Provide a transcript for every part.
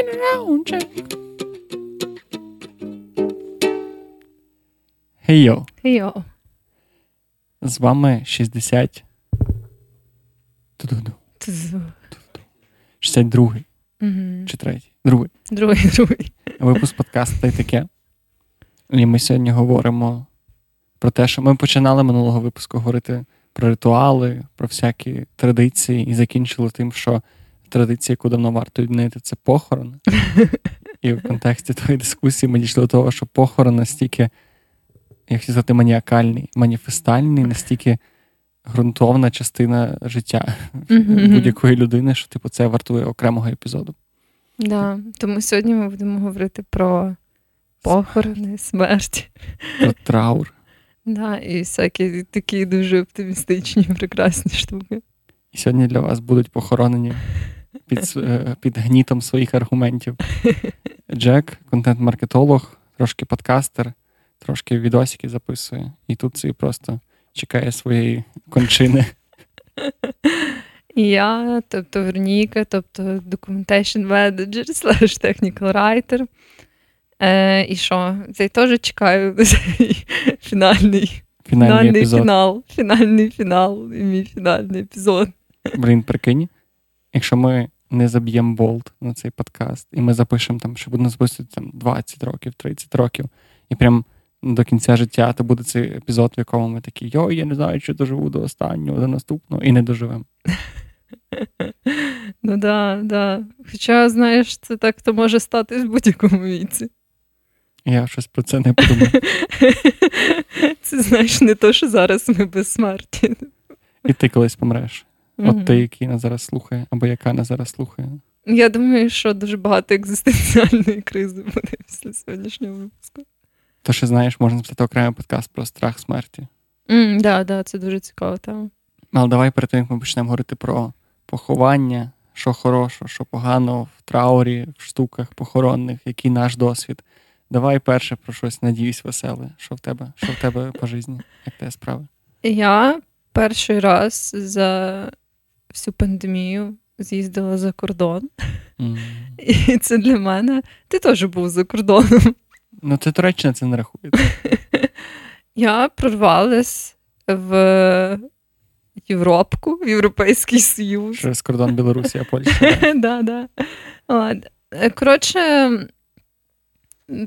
been around, Jack. Хей йо, Йо. з вами 60. Ту-ду-ду. 62 Угу. чи третій? Другий. Другий, другий. Випуск подкасту та й таке. І ми сьогодні говоримо про те, що ми починали минулого випуску говорити про ритуали, про всякі традиції, і закінчили тим, що традиція, яку давно варто відмінити, це похорон. І в контексті твоєї дискусії ми дійшли до того, що похорон настільки, як сказати, маніакальний, маніфестальний, настільки ґрунтовна частина життя будь-якої людини, що типу це вартує окремого епізоду. Да. Тому сьогодні ми будемо говорити про похорони, смерть. Про траур. Да, і всякі такі дуже оптимістичні, прекрасні штуки. І сьогодні для вас будуть похоронені під, е, під гнітом своїх аргументів. Джек, контент-маркетолог, трошки подкастер, трошки відосики записує. І тут собі просто чекає своєї кончини. І я, тобто Верніка, тобто documentation manager, slash technical writer. Е, і що? Це теж чекаю на цей фінальний, Фінальний фінал, фінальний фінал і мій фінальний епізод. Блін, прикинь, якщо ми не заб'ємо болт на цей подкаст, і ми запишемо там, що будемо записувати там 20 років, 30 років, і прям до кінця життя, то буде цей епізод, в якому ми такі, йой, я не знаю, чи доживу до останнього, до наступного, і не доживемо. Ну да, да. Хоча, знаєш, це так то може статись в будь-якому віці. Я щось про це не подумав. Це знаєш, не то, що зараз ми безсмерті. І ти колись помреш. От ти, який нас зараз слухає, або яка нас зараз слухає. Я думаю, що дуже багато екзистенціальної кризи буде після сьогоднішнього випуску. То ще знаєш, можна записати окремий подкаст про страх смерті. Mm, да, да, це дуже цікаво тема. Але давай перед тим, як ми почнемо говорити про поховання, що хорошого, що погано в траурі, в штуках похоронних, який наш досвід. Давай перше про щось, надіюсь, веселе. Що в тебе? Що в тебе по житті? Як тебе справи? Я перший раз за всю пандемію з'їздила за кордон. М. І це для мене. Ти теж був за кордоном. Ну, це Туреччина це не рахується. Я прорвалась в Європку, в Європейський Союз. Через кордон Білорусі, а Польща. да. да, Коротше,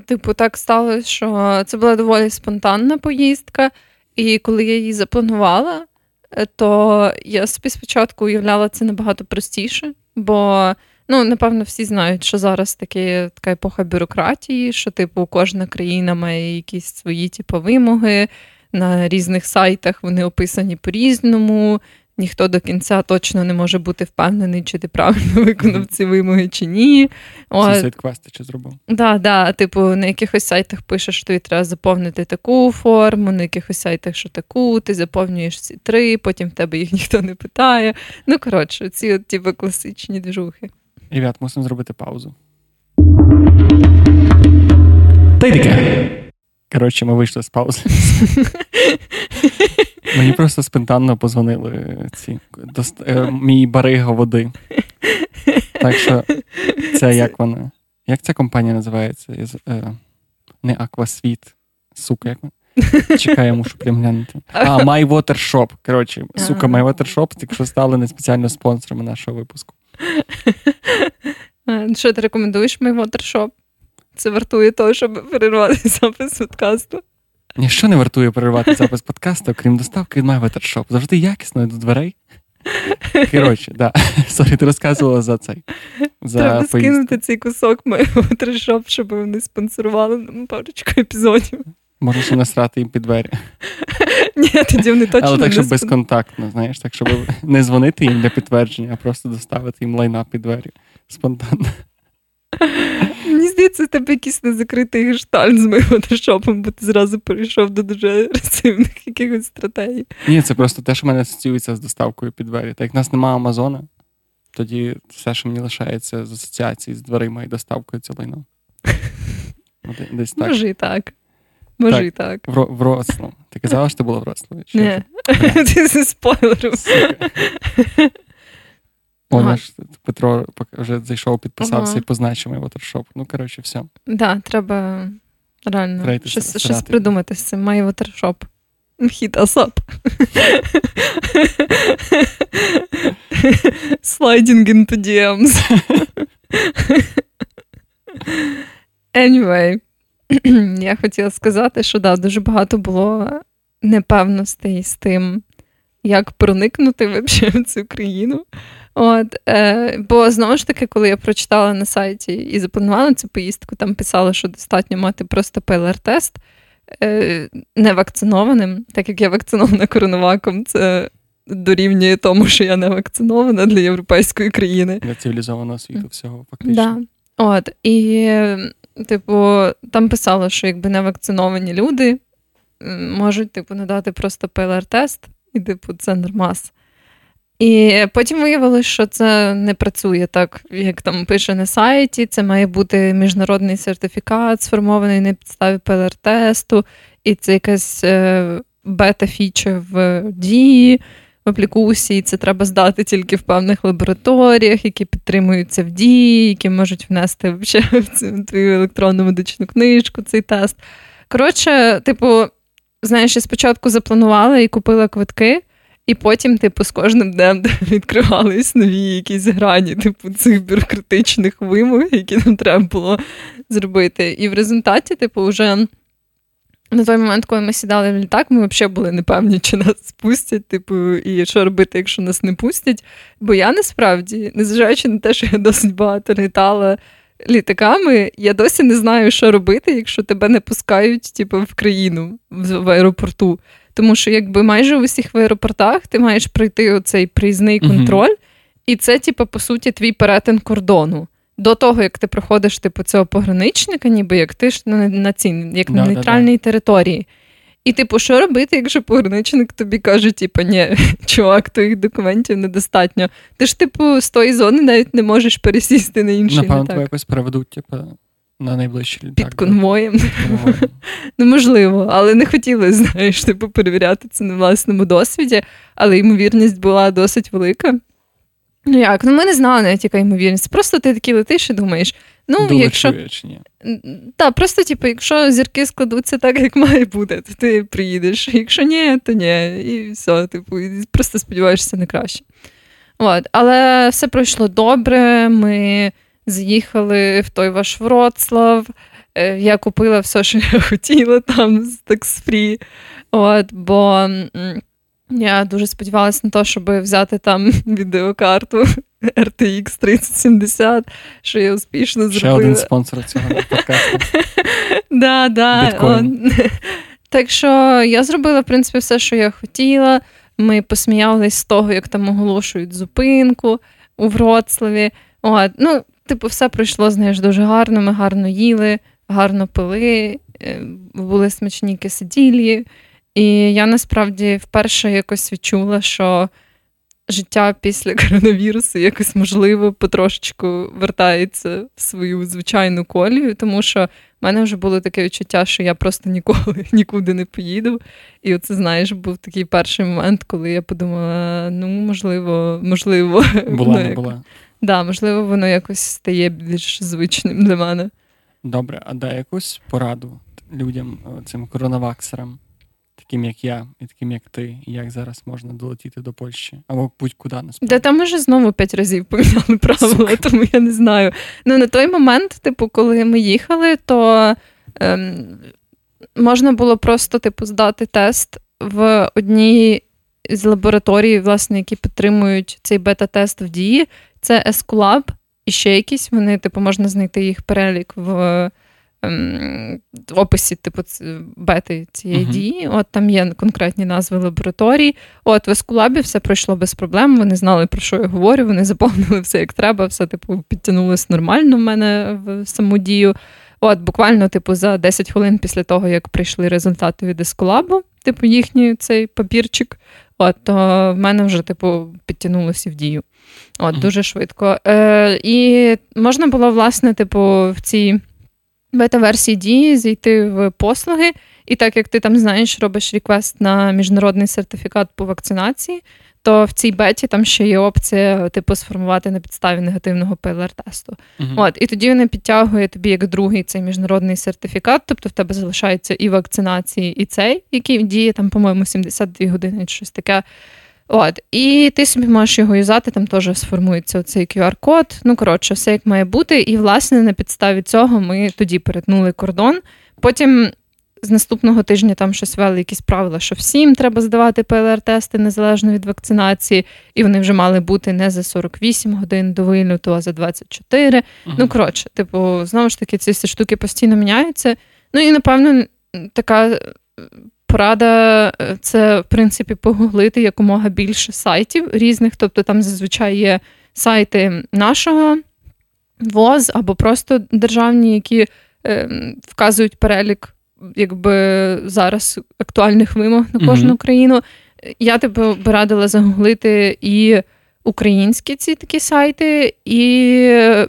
типу, так сталося, що це була доволі спонтанна поїздка, і коли я її запланувала, то я собі спочатку уявляла це набагато простіше, бо. Ну, напевно, всі знають, що зараз таке, така епоха бюрократії, що, типу, кожна країна має якісь свої типу, вимоги. На різних сайтах вони описані по-різному. Ніхто до кінця точно не може бути впевнений, чи ти правильно виконав ці вимоги, чи ні. От, Суїцид квести чи зробив. да, да, типу, на якихось сайтах пишеш, що тобі треба заповнити таку форму, на якихось сайтах, що таку, ти заповнюєш ці три, потім в тебе їх ніхто не питає. Ну, коротше, ці от типу, класичні движухи. Ребят, мусимо зробити паузу. Та й таке. Коротше, ми вийшли з паузи. Мені просто спонтанно позвонили ці дост... е, мій барига води. Так що це як вона? Як ця компанія називається? Е, Не Аквасвіт. Сука, як вона? Чекай, я мушу прям глянути. А, My Water Shop. Коротше, сука, My Water Shop, тільки що стали не спеціально спонсорами нашого випуску. Що ти рекомендуєш мій вотершоп? Це вартує того, щоб перервати запис подкасту. Ніщо не вартує перервати запис подкасту, окрім доставки від My Water Завжди якісно до дверей. Коротше, да. Sorry, ти розказувала за цей. За Треба поїздку. скинути цей кусок мій щоб вони спонсорували нам парочку епізодів. Ще насрати їм під двері. Ні, тоді вони точно Але так, щоб безконтактно, знаєш, так, щоб не дзвонити їм для підтвердження, а просто доставити їм лайна під двері. Спонтанно. Здається, тебе якийсь незакритий гештальт з моїм фотошопом, бо ти зразу перейшов до дуже агресивних якихось стратегій. Ні, це просто те, що в мене асоціюється з доставкою під двері. Так як в нас немає Амазона, тоді все, що мені лишається з асоціації з дверима і доставкою, це лайно. Десь так. Може і так. Може Так. і так. В, в Рослав. Ти казала, що ти була в Рославі? Ні. Ти зі спойлером. Ага. Петро вже зайшов, підписався Ага. і позначив вотершоп. Ну, коротше, все. Да, треба реально Треба йти щось, старати. щось придумати з цим. Має вотершоп. Хіт асап. Sliding into DMs. Anyway, я хотіла сказати, що да, дуже багато було непевностей з тим, як проникнути в цю країну. От, е, бо знову ж таки, коли я прочитала на сайті і запланувала цю поїздку, там писало, що достатньо мати просто ПЛР-тест е, невакцинованим, так як я вакцинована коронаваком, це дорівнює тому, що я не вакцинована для європейської країни. Для цивілізованого світу всього фактично. Да. От, і, типу, там писало, що якби невакциновані люди можуть, типу, надати просто ПЛР-тест, і, типу, це нормас. І потім виявилось, що це не працює так, як там пише на сайті. Це має бути міжнародний сертифікат, сформований на підставі ПЛР-тесту, і це якась е, бета-фіча в дії. В аплікусі, це треба здати тільки в певних лабораторіях, які підтримуються в дії, які можуть внести в твою електронну медичну книжку, цей тест. Коротше, типу, знаєш, я спочатку запланувала і купила квитки, і потім, типу, з кожним днем відкривались нові якісь грані, типу, цих бюрократичних вимог, які нам треба було зробити. І в результаті, типу, вже. На той момент, коли ми сідали в літак, ми взагалі були непевні, чи нас спустять, типу, і що робити, якщо нас не пустять. Бо я насправді, незважаючи на те, що я досить багато літала літаками, я досі не знаю, що робити, якщо тебе не пускають, типу, в країну в аеропорту. Тому що, якби майже в усіх в аеропортах ти маєш пройти оцей приїзний контроль, і це, типу, по суті, твій перетин кордону. До того, як ти проходиш типу, цього пограничника, ніби як ти ж на, на цій, як на Да-да-да. нейтральній території. І, типу, що робити, якщо пограничник тобі каже, типу, ні, чувак, твоїх документів недостатньо. Ти ж, типу, з тої зони навіть не можеш пересісти на інший Напевно, тебе якось переведуть, типу, на найближчий літак. під конвоєм. Під конвоєм. Ну, можливо, але не хотілося, знаєш, типу, перевіряти це на власному досвіді, але ймовірність була досить велика. Ну як? Ну ми не знали навіть, яка ймовірність. Просто ти такий летиш і думаєш, ну, Долечу якщо. чи ні. Так, просто, типу, якщо зірки складуться так, як має бути, то ти приїдеш. Якщо ні, то ні. І все, типу, і просто сподіваєшся на краще. От. Але все пройшло добре. Ми заїхали в той ваш Вроцлав. Е, Я купила все, що я хотіла там з таксфрі. От, бо я дуже сподівалася на те, щоб взяти там відеокарту RTX 3070, що я успішно Ще один спонсор цього подкасту. Да, да. Так що я зробила, в принципі, все, що я хотіла. Ми посміялись з того, як там оголошують зупинку у Вроцлаві. От, ну, типу, все пройшло, знаєш, дуже гарно. Ми гарно їли, гарно пили, е, були смачні кисиділі. І я насправді вперше якось відчула, що життя після коронавірусу якось можливо потрошечку вертається в свою звичайну колію, тому що в мене вже було таке відчуття, що я просто ніколи нікуди не поїду. І оце, знаєш, був такий перший момент, коли я подумала: ну, можливо, можливо, Була, воно не як- була. Да, можливо, воно якось стає більш звичним для мене. Добре, а дай якусь пораду людям, цим коронаваксерам, таким як я, і таким як ти, і як зараз можна долетіти до Польщі або будь-куди насправді. Та там уже знову п'ять разів поміняли правила, Сука. тому я не знаю. Ну, на той момент, типу, коли ми їхали, то ем, можна було просто, типу, здати тест в одній з лабораторій, власне, які підтримують цей бета-тест в дії. Це Escolab і ще якісь. Вони, типу, можна знайти їх перелік в. ем, В описі, типу, бети цієї Мгм. дії, от там є конкретні назви лабораторій. От в Ескулабі все пройшло без проблем. Вони знали, про що я говорю. Вони заповнили все як треба, все типу підтягнулось нормально в мене в саму дію. От, буквально, типу, за 10 хвилин після того, як прийшли результати від Ескулабу, типу, їхній цей папірчик, от, то в мене вже, типу, підтягнулося в дію. От, дуже швидко. Е, і можна було, власне, типу, в цій бета-версії дії зайти в послуги, і так як ти там знаєш, робиш реквест на міжнародний сертифікат по вакцинації, то в цій беті там ще є опція, типу, сформувати на підставі негативного ПЛР-тесту. Мгм. От, і тоді вона підтягує тобі як другий цей міжнародний сертифікат, тобто в тебе залишається і вакцинації, і цей, який діє там, по-моєму, 72 години чи щось таке. От, і ти собі можеш його юзати, там теж сформується оцей QR-код. Ну, коротше, все як має бути. І, власне, на підставі цього ми тоді перетнули кордон. Потім з наступного тижня там щось ввели якісь правила, що всім треба здавати ПЛР-тести незалежно від вакцинації, і вони вже мали бути не за 48 годин до вильоту, а за 24. Мгм. Ну, коротше, типу, знову ж таки, ці всі штуки постійно міняються. Ну і напевно, така е, порада е, це, в принципі, погуглити якомога більше сайтів різних. Тобто там зазвичай є сайти нашого ВОЗ або просто державні, які е, вказують перелік якби зараз актуальних вимог на кожну Мгм. країну. Я типу би радила загуглити і українські ці такі сайти, і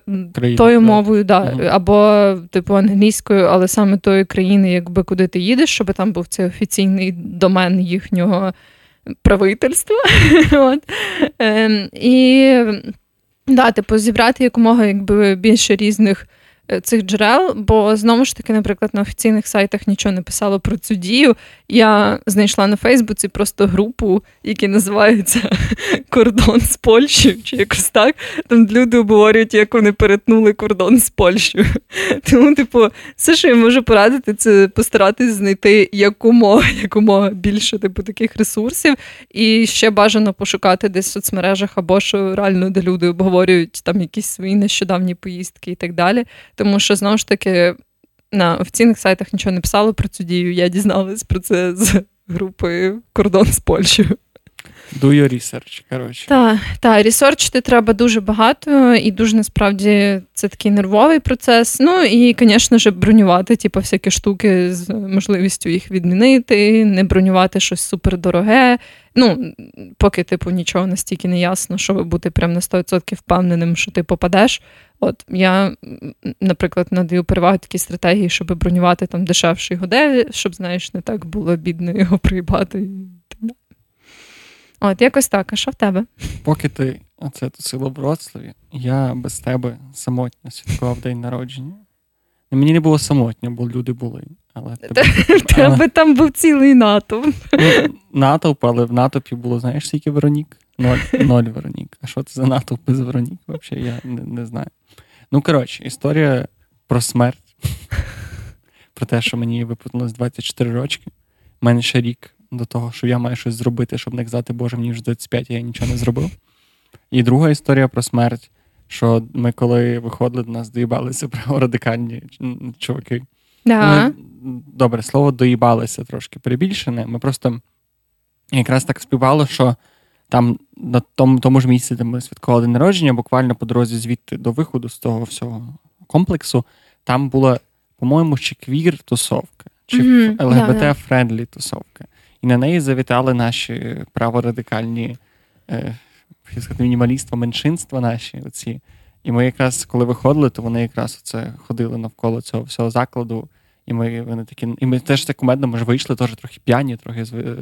м, Країни, тою да. мовою, да, Мгм. або типу англійською, але саме тої країни, якби куди ти їдеш, щоб там був цей офіційний домен їхнього правительства. От. Ем, і да, типу, зібрати якомога якби більше різних. Е, Цих джерел, бо знову ж таки, наприклад, на офіційних сайтах нічого не писало про цю дію. Я знайшла на Фейсбуці просто групу, яка називається Кордон з Польщею, чи якось так. Там люди обговорюють, як вони перетнули кордон з Польщею. Тому, типу, все, що я можу порадити, це постаратись знайти якомога, якомога більше типу, таких ресурсів. І ще бажано пошукати десь в соцмережах або що реально, де люди обговорюють там якісь свої нещодавні поїздки і так далі. Тому що знову ж таки на офіційних сайтах нічого не писало про цю дію. Я дізналась про це з групи Кордон з Польщею. Do your research, коротше. Так, та, ресерчити треба дуже багато, і дуже насправді це такий нервовий процес. Ну і, звісно ж, бронювати, типу, всякі штуки з можливістю їх відмінити, не бронювати щось супердороге. Ну, поки, типу, нічого настільки не ясно, щоб бути прям на 100% впевненим, що ти попадеш. От я, наприклад, надаю перевагу такій стратегії, щоб бронювати там дешевший готель, щоб, знаєш, не так було бідно його приїбати. От, якось так. А що в тебе? Поки ти оце тусила в Вроцлаві, я без тебе самотньо святкував день народження. І мені не було самотньо, бо люди були. Але В тебе там був цілий натовп. ну, натовп, але в натовпі було, знаєш, скільки Веронік? Ноль, ноль Веронік. А що це за натовп без Веронік? Взагалі, я не, не знаю. Ну, коротше, історія про смерть. Про те, що мені виповнилось 24 рочки. У мене ще рік до того, що я маю щось зробити, щоб не казати, Боже, мені вже 25, а я нічого не зробив. І друга історія про смерть, що ми, коли виходили до нас, доїбалися праворадикальні м, чуваки. Да. Ну, добре, слово доїбалися трошки перебільшене. Ми просто якраз так співпало, що там на тому, тому ж місці, де ми святкували день народження, буквально по дорозі звідти до виходу з того всього комплексу, там була, по-моєму, чи квір-тусовка, чи Мгм, да, ЛГБТ-friendly тусовка. І на неї завітали наші праворадикальні е, мінімаліства, меншинства наші. Оці. І ми якраз, коли виходили, то вони якраз оце ходили навколо цього всього закладу. І ми вони такі, і ми теж так кумедно, ми ж вийшли теж трохи п'яні, трохи е,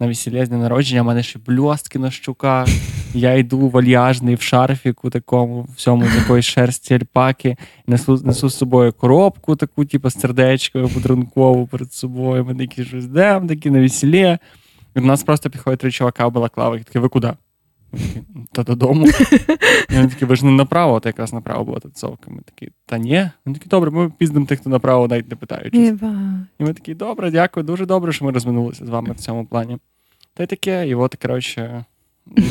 на весілля з дня народження. У мене ще бльостки на щуках. Я йду вальяжний в шарфіку, такому, всьому з якоїсь шерсті альпаки. Несу, несу з собою коробку, таку, типу, з сердечкою подарункову перед собою. Ми такі щось йдемо, такі на весілля. І до нас просто підходять три чувака в балаклавах, і такі, ви куди? Та додому. І вони такі, ви ж не направо, то якраз направо була тусовка. Ми такі, та ні. Вони такі, добре, ми піздимо тих, хто направо, навіть не питаючись. І ми такі, добре, дякую, дуже добре, що ми розминулися з вами в цьому плані. Та й таке, і от, коротше,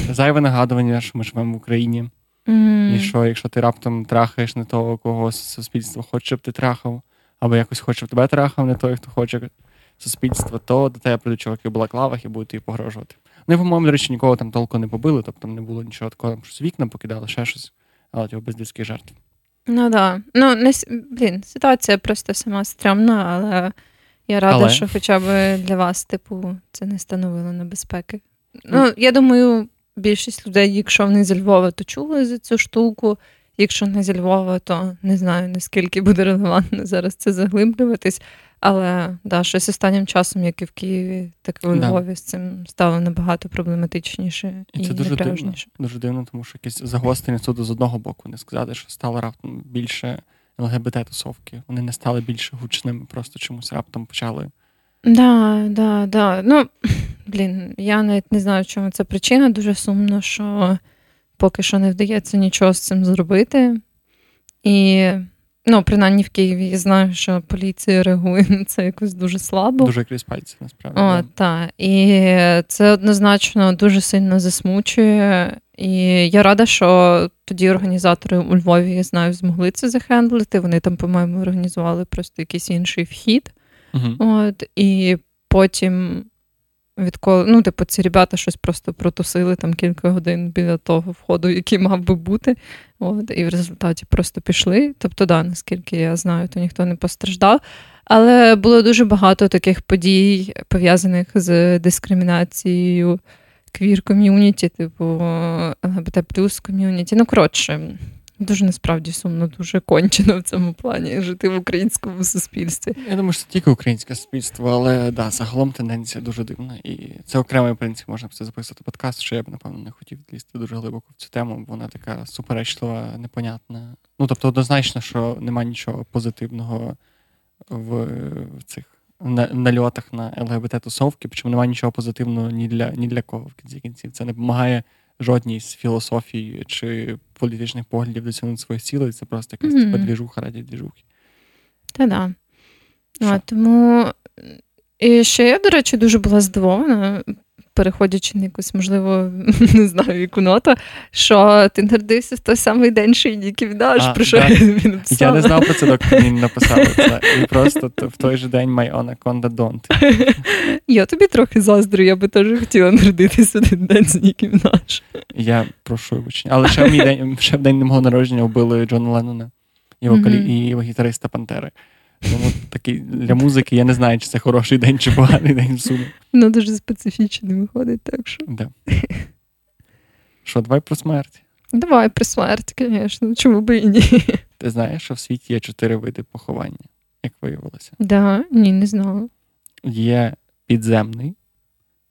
зайве нагадування, що ми живемо в Україні. М. І що, якщо ти раптом трахаєш не того, кого суспільство хоче, щоб ти трахав, або якось хоче, щоб тебе трахав, не той, хто хоче суспільство, то до тебе прийдуть чуваки в балаклавах і будуть тобі погрожувати. Вони, по-моєму, до речі, нікого там толку не побили, тобто там не було нічого такого, там щось вікна покидали, ще щось, але типу, без людських жертв. Ну да. Ну, не, блін, ситуація просто сама стрьомна, але я рада, Але? що хоча б для вас, типу, це не становило небезпеки. Ну, я думаю, більшість людей, якщо вони зі Львова, то чули за цю штуку. Якщо не зі Львова, то не знаю наскільки буде релевантно зараз це заглиблюватись. Але да, щось останнім часом, як і в Києві, так і Да. Львові з цим стало набагато проблематичніше і, І це дуже дивно. Дуже дивно, тому що якесь загострення суду з одного боку. Не сказати, що стало раптом більше ЛГБТ-тусовки. Вони не стали більше гучними, просто чомусь раптом почали. Да, да, да. Ну, блін, я навіть не знаю, в чому це причина. Дуже сумно, що поки що не вдається нічого з цим зробити. І, ну, принаймні в Києві я знаю, що поліція реагує на це якось дуже слабо. Дуже крізь пальці, насправді. О, да. так. І це однозначно дуже сильно засмучує. І я рада, що тоді організатори у Львові, я знаю, змогли це захендлити. Вони там, по-моєму, організували просто якийсь інший вхід. Мгм. От, і потім, відколи, ну, типу, ці ребята щось просто протусили там кілька годин біля того входу, який мав би бути. От, і в результаті просто пішли. Тобто, да, наскільки я знаю, то ніхто не постраждав. Але було дуже багато таких подій, пов'язаних з дискримінацією квір-ком'юніті, типу ЛГБТ плюс ком'юніті. Ну, коротше, дуже насправді сумно, дуже кончено в цьому плані жити в українському суспільстві. Я думаю, що це тільки українське суспільство, але да, загалом тенденція дуже дивна. І це окремий в принципі, можна це записувати подкаст, що я б, напевно, не хотів лізти дуже глибоко в цю тему, бо вона така суперечлива, непонятна. Ну, тобто, однозначно, що нема нічого позитивного в, в цих на- нальотах на ЛГБТ-тусовки, причому немає нічого позитивного ні для, ні для кого в кінці кінців. Це не допомагає жодній з філософій чи політичних поглядів досягнути своїх цілей. Це просто якась Мгм. типа двіжуха раді двіжухи. Та да. Що? А, тому і ще я, до речі, дуже була здивована, переходячи на якусь, можливо, не знаю, яку ноту, що ти народився в той самий день, що і Нікі про що да. тобі написала. Я не знав про це, доки мені не написали це. І просто в той же день My Anaconda Don't. Я тобі трохи заздрю, я би теж хотіла народитися один день з Нікі Мінаш. Я прошу вибачення. Але ще в мій день, ще в день мого народження вбили Джона Леннона і, вокалі, Мгм. і гітариста Пантери. Тому такий для музики я не знаю, чи це хороший день, чи поганий день в сумі. Ну, дуже специфічно виходить, так що. Да. Що, давай про смерть. Давай про смерть, звісно, чому би і ні. Ти знаєш, що в світі є чотири види поховання, як виявилося. Да, ні, не знала. Є підземний,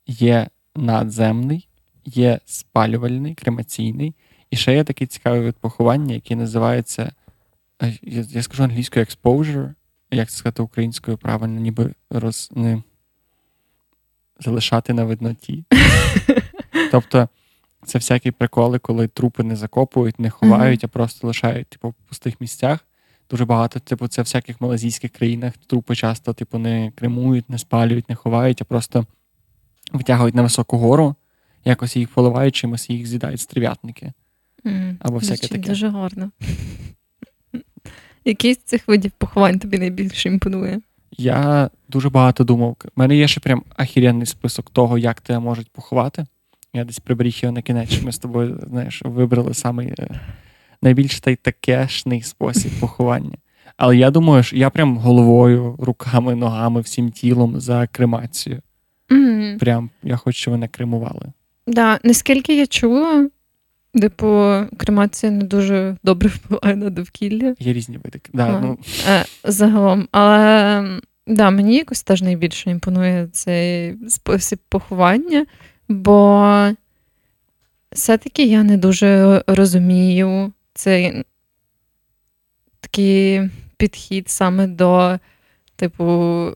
є надземний, є спалювальний, кремаційний. І ще є такий цікавий вид поховання, який називається, е, я, я скажу англійською exposure, як це сказати українською правильно, ніби роз, не, залишати на видноті. Тобто це всякі приколи, коли трупи не закопують, не ховають, а просто лишають типу, в пустих місцях. Дуже багато, типу, це в всяких малазійських країнах трупи часто, типу, не кремують, не спалюють, не ховають, а просто витягують на високу гору, якось їх поливають чимось їх з'їдають стрів'ятники. М, Або всяке таке. Дуже гарно. Який з цих видів поховань тобі найбільше імпонує? Я дуже багато думав. У мене є ще прям ахіренний список того, як тебе можуть поховати. Я десь приберіг його на кінець, що ми з тобою, знаєш, вибрали самий е, найбільш та й такешний спосіб поховання. Але я думаю, що я прям головою, руками, ногами, всім тілом за кремацію. М, Прям я хочу, щоб мене кремували. Да, наскільки я чула, типу, кремація не дуже добре впливає на довкілля Є різні види. Да, А. ну, е, загалом. Але да, мені якось теж найбільше імпонує цей спосіб поховання, бо все-таки я не дуже розумію цей такий підхід саме до, типу,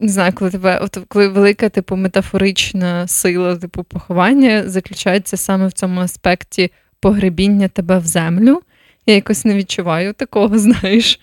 не знаю, коли тебе, от коли велика, типу, метафорична сила, типу, поховання заключається саме в цьому аспекті погребіння тебе в землю. Я якось не відчуваю такого, знаєш,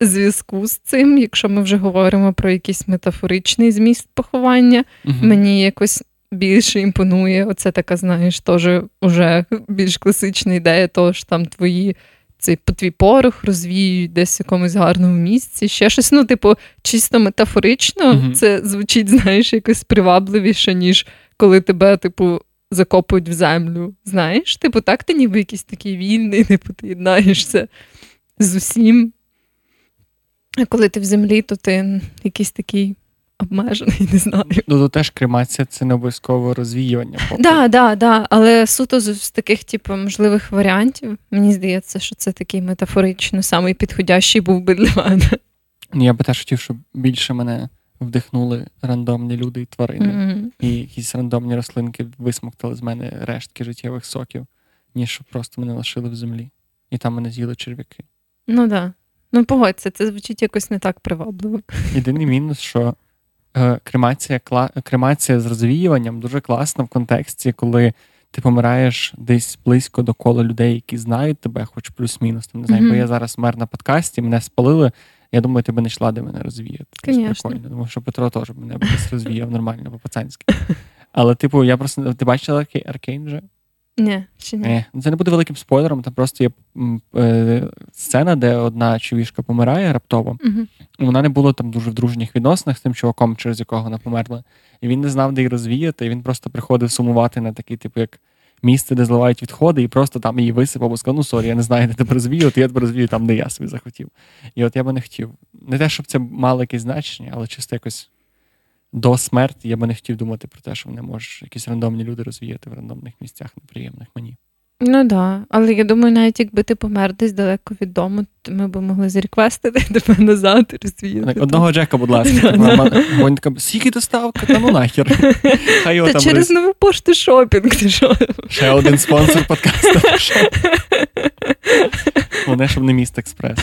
зв'язку з цим, якщо ми вже говоримо про якийсь метафоричний зміст поховання. мгм. Мені якось більше імпонує. Оце така, знаєш, теж уже більш класична ідея, того що там твої. Цей твій порох розвіюють десь в якомусь гарному місці. Ще щось, ну, типу, чисто метафорично, Мгм. це звучить, знаєш, якось привабливіше, ніж коли тебе, типу, закопують в землю. Знаєш? Типу, так ти ніби якийсь такий вільний, типу, ти єднаєшся з усім. А коли ти в землі, то ти якийсь такий обмежений, не знаю. Ну, то теж кремація це не обов'язково розвіювання. попелу. Да, да, да. Але суто з, таких, типу, можливих варіантів, мені здається, що це такий метафорично самий підходящий був би для мене. Ну, Я би теж хотів, щоб більше мене вдихнули рандомні люди і тварини, Мгм. і якісь рандомні рослинки висмоктали з мене рештки життєвих соків, ніж щоб просто мене лишили в землі. І там мене з'їли черв'яки. Ну да. Ну, погодься, це звучить якось не так привабливо. Єдиний мінус, що кремація, кла... кремація з розвіюванням дуже класна в контексті, коли ти помираєш десь близько до кола людей, які знають тебе, хоч плюс-мінус. Там, не знаю, бо я зараз мер на подкасті, мене спалили. Я думаю, ти би не йшла до мене розвіяти. Прикольно. Тому що Петро теж мене б розвіяв нормально, по-пацанськи. Але, типу, я просто ти бачила Arca- Arcane вже? Ні, ще ні. Е, це не буде великим спойлером. Там просто є е, сцена, де одна чувішка помирає раптово. Мгм. Вона не була там дуже в дружніх відносинах з тим чуваком, через якого вона померла. І він не знав, де її розвіяти. І він просто приходив сумувати на такий, типу, як місце, де зливають відходи, і просто там її висипав, бо сказав, ну sorry, я не знаю, де тебе розвіювати, я тебе розвію там, де я собі захотів. І от я би не хотів. Не те, щоб це мало якесь значення, але чисто якось до смерті я би не хотів думати про те, що мене можуть якісь рандомні люди розвіяти в рандомних місцях, неприємних мені. Ну да. Але я думаю, навіть якби ти помер десь далеко від дому, ми б могли зареквестити тебе назад і розвіяти. Одного Джека, будь ласка, така, скільки доставка, та ну нахер. Та там через нову пошту шопінг, ти що? Ще один спонсор подкасту. Головне, щоб не міст експрес.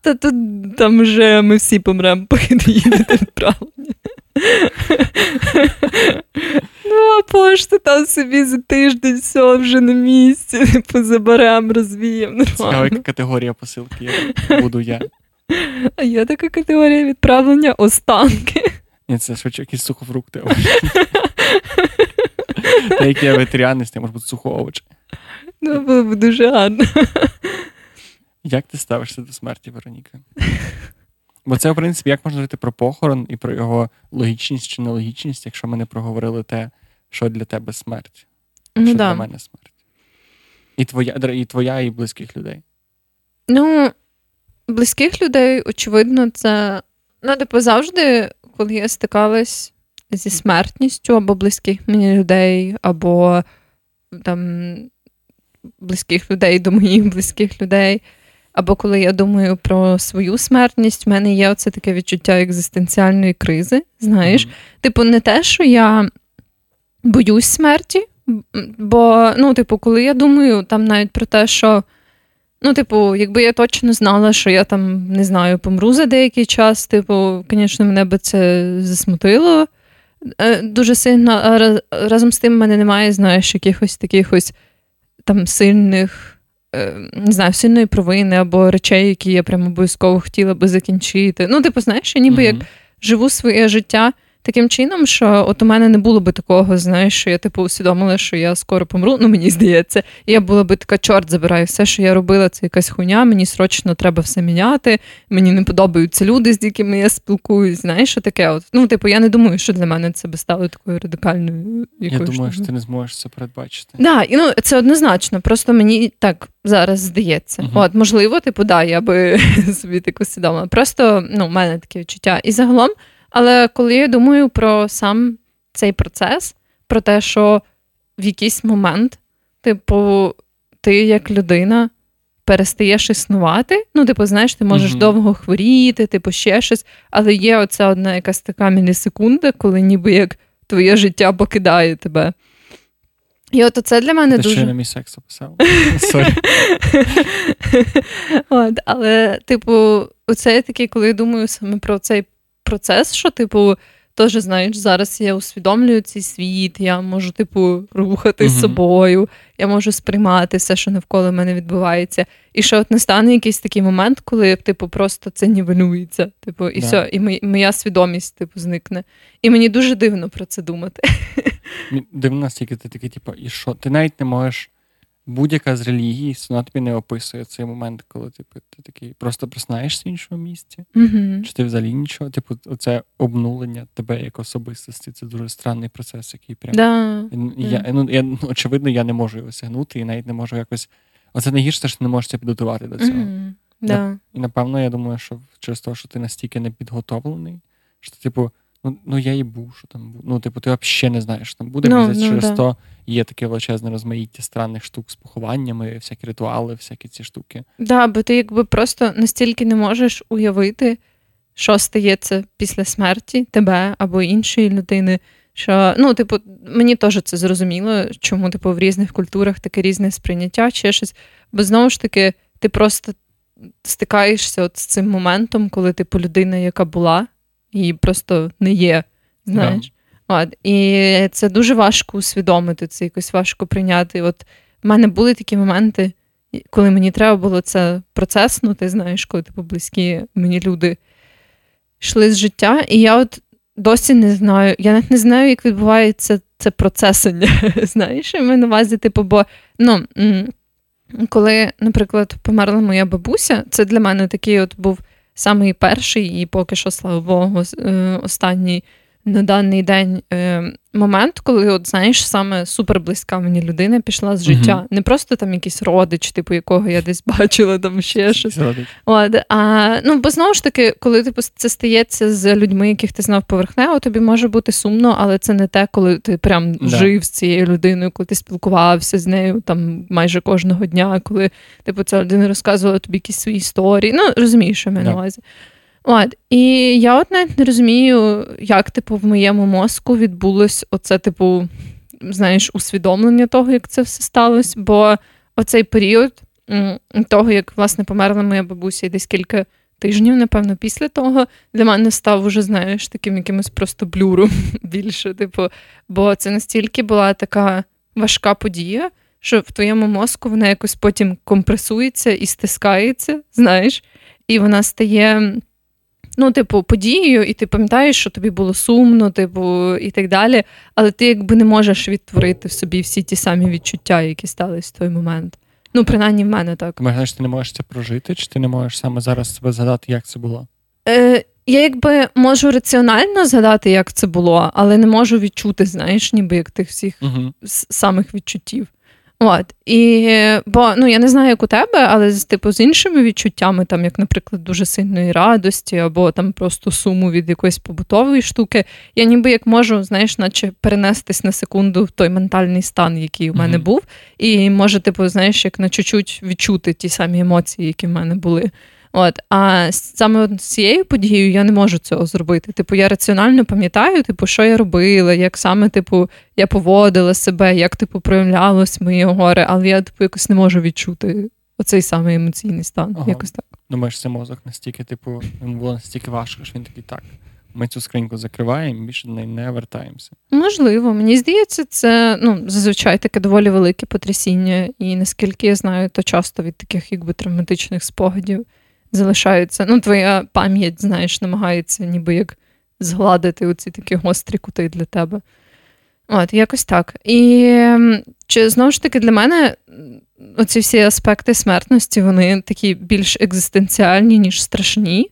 Та тут там вже ми всі помремо, поки доїдете відправлення. Ну, а пошта там собі за тиждень все вже на місці. Заберемо, розвіємо. Цікава, Нормально. яка категорія посилки я буду я. А є така категорія відправлення останки. Ні, це швидше якісь сухофрукти. Деякі я ветеріани, це може бути сухоович. Ну, було б дуже гарно. Як ти ставишся до смерті, Вероніка? Бо це, в принципі, як можна говорити про похорон і про його логічність чи нелогічність, якщо ми не проговорили те, що для тебе смерть, Ну, що да. для мене смерть. І твоя, і твоя, і близьких людей. Ну, близьких людей, очевидно, це. Ну, типу, завжди, коли я стикалась зі смертністю або близьких мені людей, або там близьких людей до моїх близьких людей, або коли я думаю про свою смертність, в мене є оце таке відчуття екзистенціальної кризи. Знаєш, Мгм. Типу, не те, що я боюсь смерті, бо, ну, типу, коли я думаю там навіть про те, що, ну, типу, якби я точно знала, що я там, не знаю, помру за деякий час, типу, звісно, мене би це засмутило е, дуже сильно. А раз- разом з тим в мене немає, знаєш, якихось таких ось там сильних. Е, Не знаю, сильної провини або речей, які я прям обов'язково хотіла би закінчити. Ну, типу, знаєш, я ніби як живу своє життя таким чином, що от у мене не було би такого, знаєш, що я типу усвідомила, що я скоро помру. Ну мені здається, і я була би така, чорт забираю, все, що я робила, це якась хуйня. Мені срочно треба все міняти. Мені не подобаються люди, з якими я спілкуюсь. Знаєш, що таке? От ну, типу, я не думаю, що для мене це би стало такою радикальною. Я думаю, що ти не зможеш це передбачити. Да, і ну це однозначно. Просто мені так зараз здається. Мгм. От, можливо, типу, да, я би собі так усвідомила. Просто ну, в мене таке відчуття. І загалом, але коли я думаю про сам цей процес, про те, що в якийсь момент, типу, ти як людина. Перестаєш існувати. Ну, типу, знаєш, ти можеш Мгм. довго хворіти, типу, ще щось, але є оця одна якась така мілісекунда, коли ніби як твоє життя покидає тебе. І от це для мене Ти дуже. ще на мій секс описав. От, але, типу, оце таке, коли я думаю саме про цей процес, що, типу, теж, знаєш, зараз я усвідомлюю цей світ, я можу, типу, рухати з Мгм. собою, я можу сприймати все, що навколо мене відбувається. І що от настане якийсь такий момент, коли, типу, просто це нівелюється. Типу, і Да. все, і моя свідомість, типу, зникне. І мені дуже дивно про це думати. Дивно настільки ти такий, типу, і що? Ти навіть не можеш. Будь-яка з релігій, вона тобі не описує цей момент, коли типу, ти такий просто проснаєшся в іншому місці. Угу. Чи ти взагалі нічого? Типу, оце обнулення тебе як особистості. Це дуже странний процес, який прям. Да. Я, ну, я, ну, очевидно, я не можу його сягнути і навіть не можу якось. Оце найгірше, що ти не можеш це підготувати до цього. Мгм. Да. І напевно, я думаю, що через те, що ти настільки не підготовлений, що ти, типу, ну, ну я і був, що там був. Ну, типу, ти взагалі не знаєш, що там буде. Ну, Мені ну, через да. то є таке величезне розмаїття странних штук з похованнями, всякі ритуали, всякі ці штуки. Да, бо ти якби просто настільки не можеш уявити, що стається після смерті тебе або іншої людини. Що, ну, типу, мені теж це зрозуміло, чому, типу, в різних культурах таке різне сприйняття чи щось. Бо знову ж таки, ти просто стикаєшся от з цим моментом, коли, типу, людина, яка була, її просто не є. Знаєш? От, і це дуже важко усвідомити, це якось важко прийняти. От в мене були такі моменти, коли мені треба було це процеснути, знаєш, коли типу близькі мені люди йшли з життя, і я от досі не знаю, я навіть не знаю, як відбувається це процесення. Знаєш, я маю на увазі, типу, бо ну, коли, наприклад, померла моя бабуся, це для мене такий от був самий перший, і поки що, слава Богу, е, останній на даний день е, момент, коли, от знаєш, саме суперблизька мені людина пішла з життя. Мгм. Не просто там якийсь родич, типу якого я десь бачила, там ще щось. Зрадить. От, а, ну, бо знову ж таки, коли типу, це стається з людьми, яких ти знав поверхнево, тобі може бути сумно, але це не те, коли ти прям Да. жив з цією людиною, коли ти спілкувався з нею там майже кожного дня, коли типу, ця людина розказувала тобі якісь свої історії. Ну, розумієш, що я маю на увазі. От, і я от навіть не розумію, як, типу, в моєму мозку відбулось оце, типу, знаєш, усвідомлення того, як це все сталося. Бо оцей період того, як власне померла моя бабуся, і десь кілька тижнів, напевно, після того для мене став уже, знаєш, таким якимось просто блюром більше. Типу, бо це настільки була така важка подія, що в твоєму мозку вона якось потім компресується і стискається, знаєш, і вона стає. Ну, типу, подією, і ти пам'ятаєш, що тобі було сумно, типу, і так далі. Але ти якби не можеш відтворити в собі всі ті самі відчуття, які сталися в той момент. Ну, принаймні в мене так. Знаєш, ти не можеш це прожити, чи ти не можеш саме зараз себе згадати, як це було? Е, я якби можу раціонально згадати, як це було, але не можу відчути, знаєш, ніби як тих всіх Угу. самих відчуттів. От. І, бо ну, я не знаю, як у тебе, але з типу з іншими відчуттями, там, як, наприклад, дуже сильної радості, або там просто суму від якоїсь побутової штуки, я ніби як можу, знаєш, наче перенестись на секунду в той ментальний стан, який у мене Мгм. був, і може, типу, знаєш, як на чуть-чуть відчути ті самі емоції, які в мене були. От, а саме з цією подією я не можу цього зробити. Типу, я раціонально пам'ятаю, типу, що я робила, як саме, типу, я поводила себе, як типу проявлялось моє горе, але я типу якось не можу відчути оцей самий емоційний стан. Ага. Якось так. Думаєш, це мозок настільки, типу, йому було настільки важко, що він такий так. Ми цю скриньку закриваємо більше до неї не вертаємося. Можливо, мені здається, це ну зазвичай таке доволі велике потрясіння, і наскільки я знаю, то часто від таких якби травматичних спогадів залишаються. Ну, твоя пам'ять, знаєш, намагається ніби як згладити оці такі гострі кути для тебе. От, якось так. І чи знову ж таки для мене оці всі аспекти смертності, вони такі більш екзистенціальні, ніж страшні.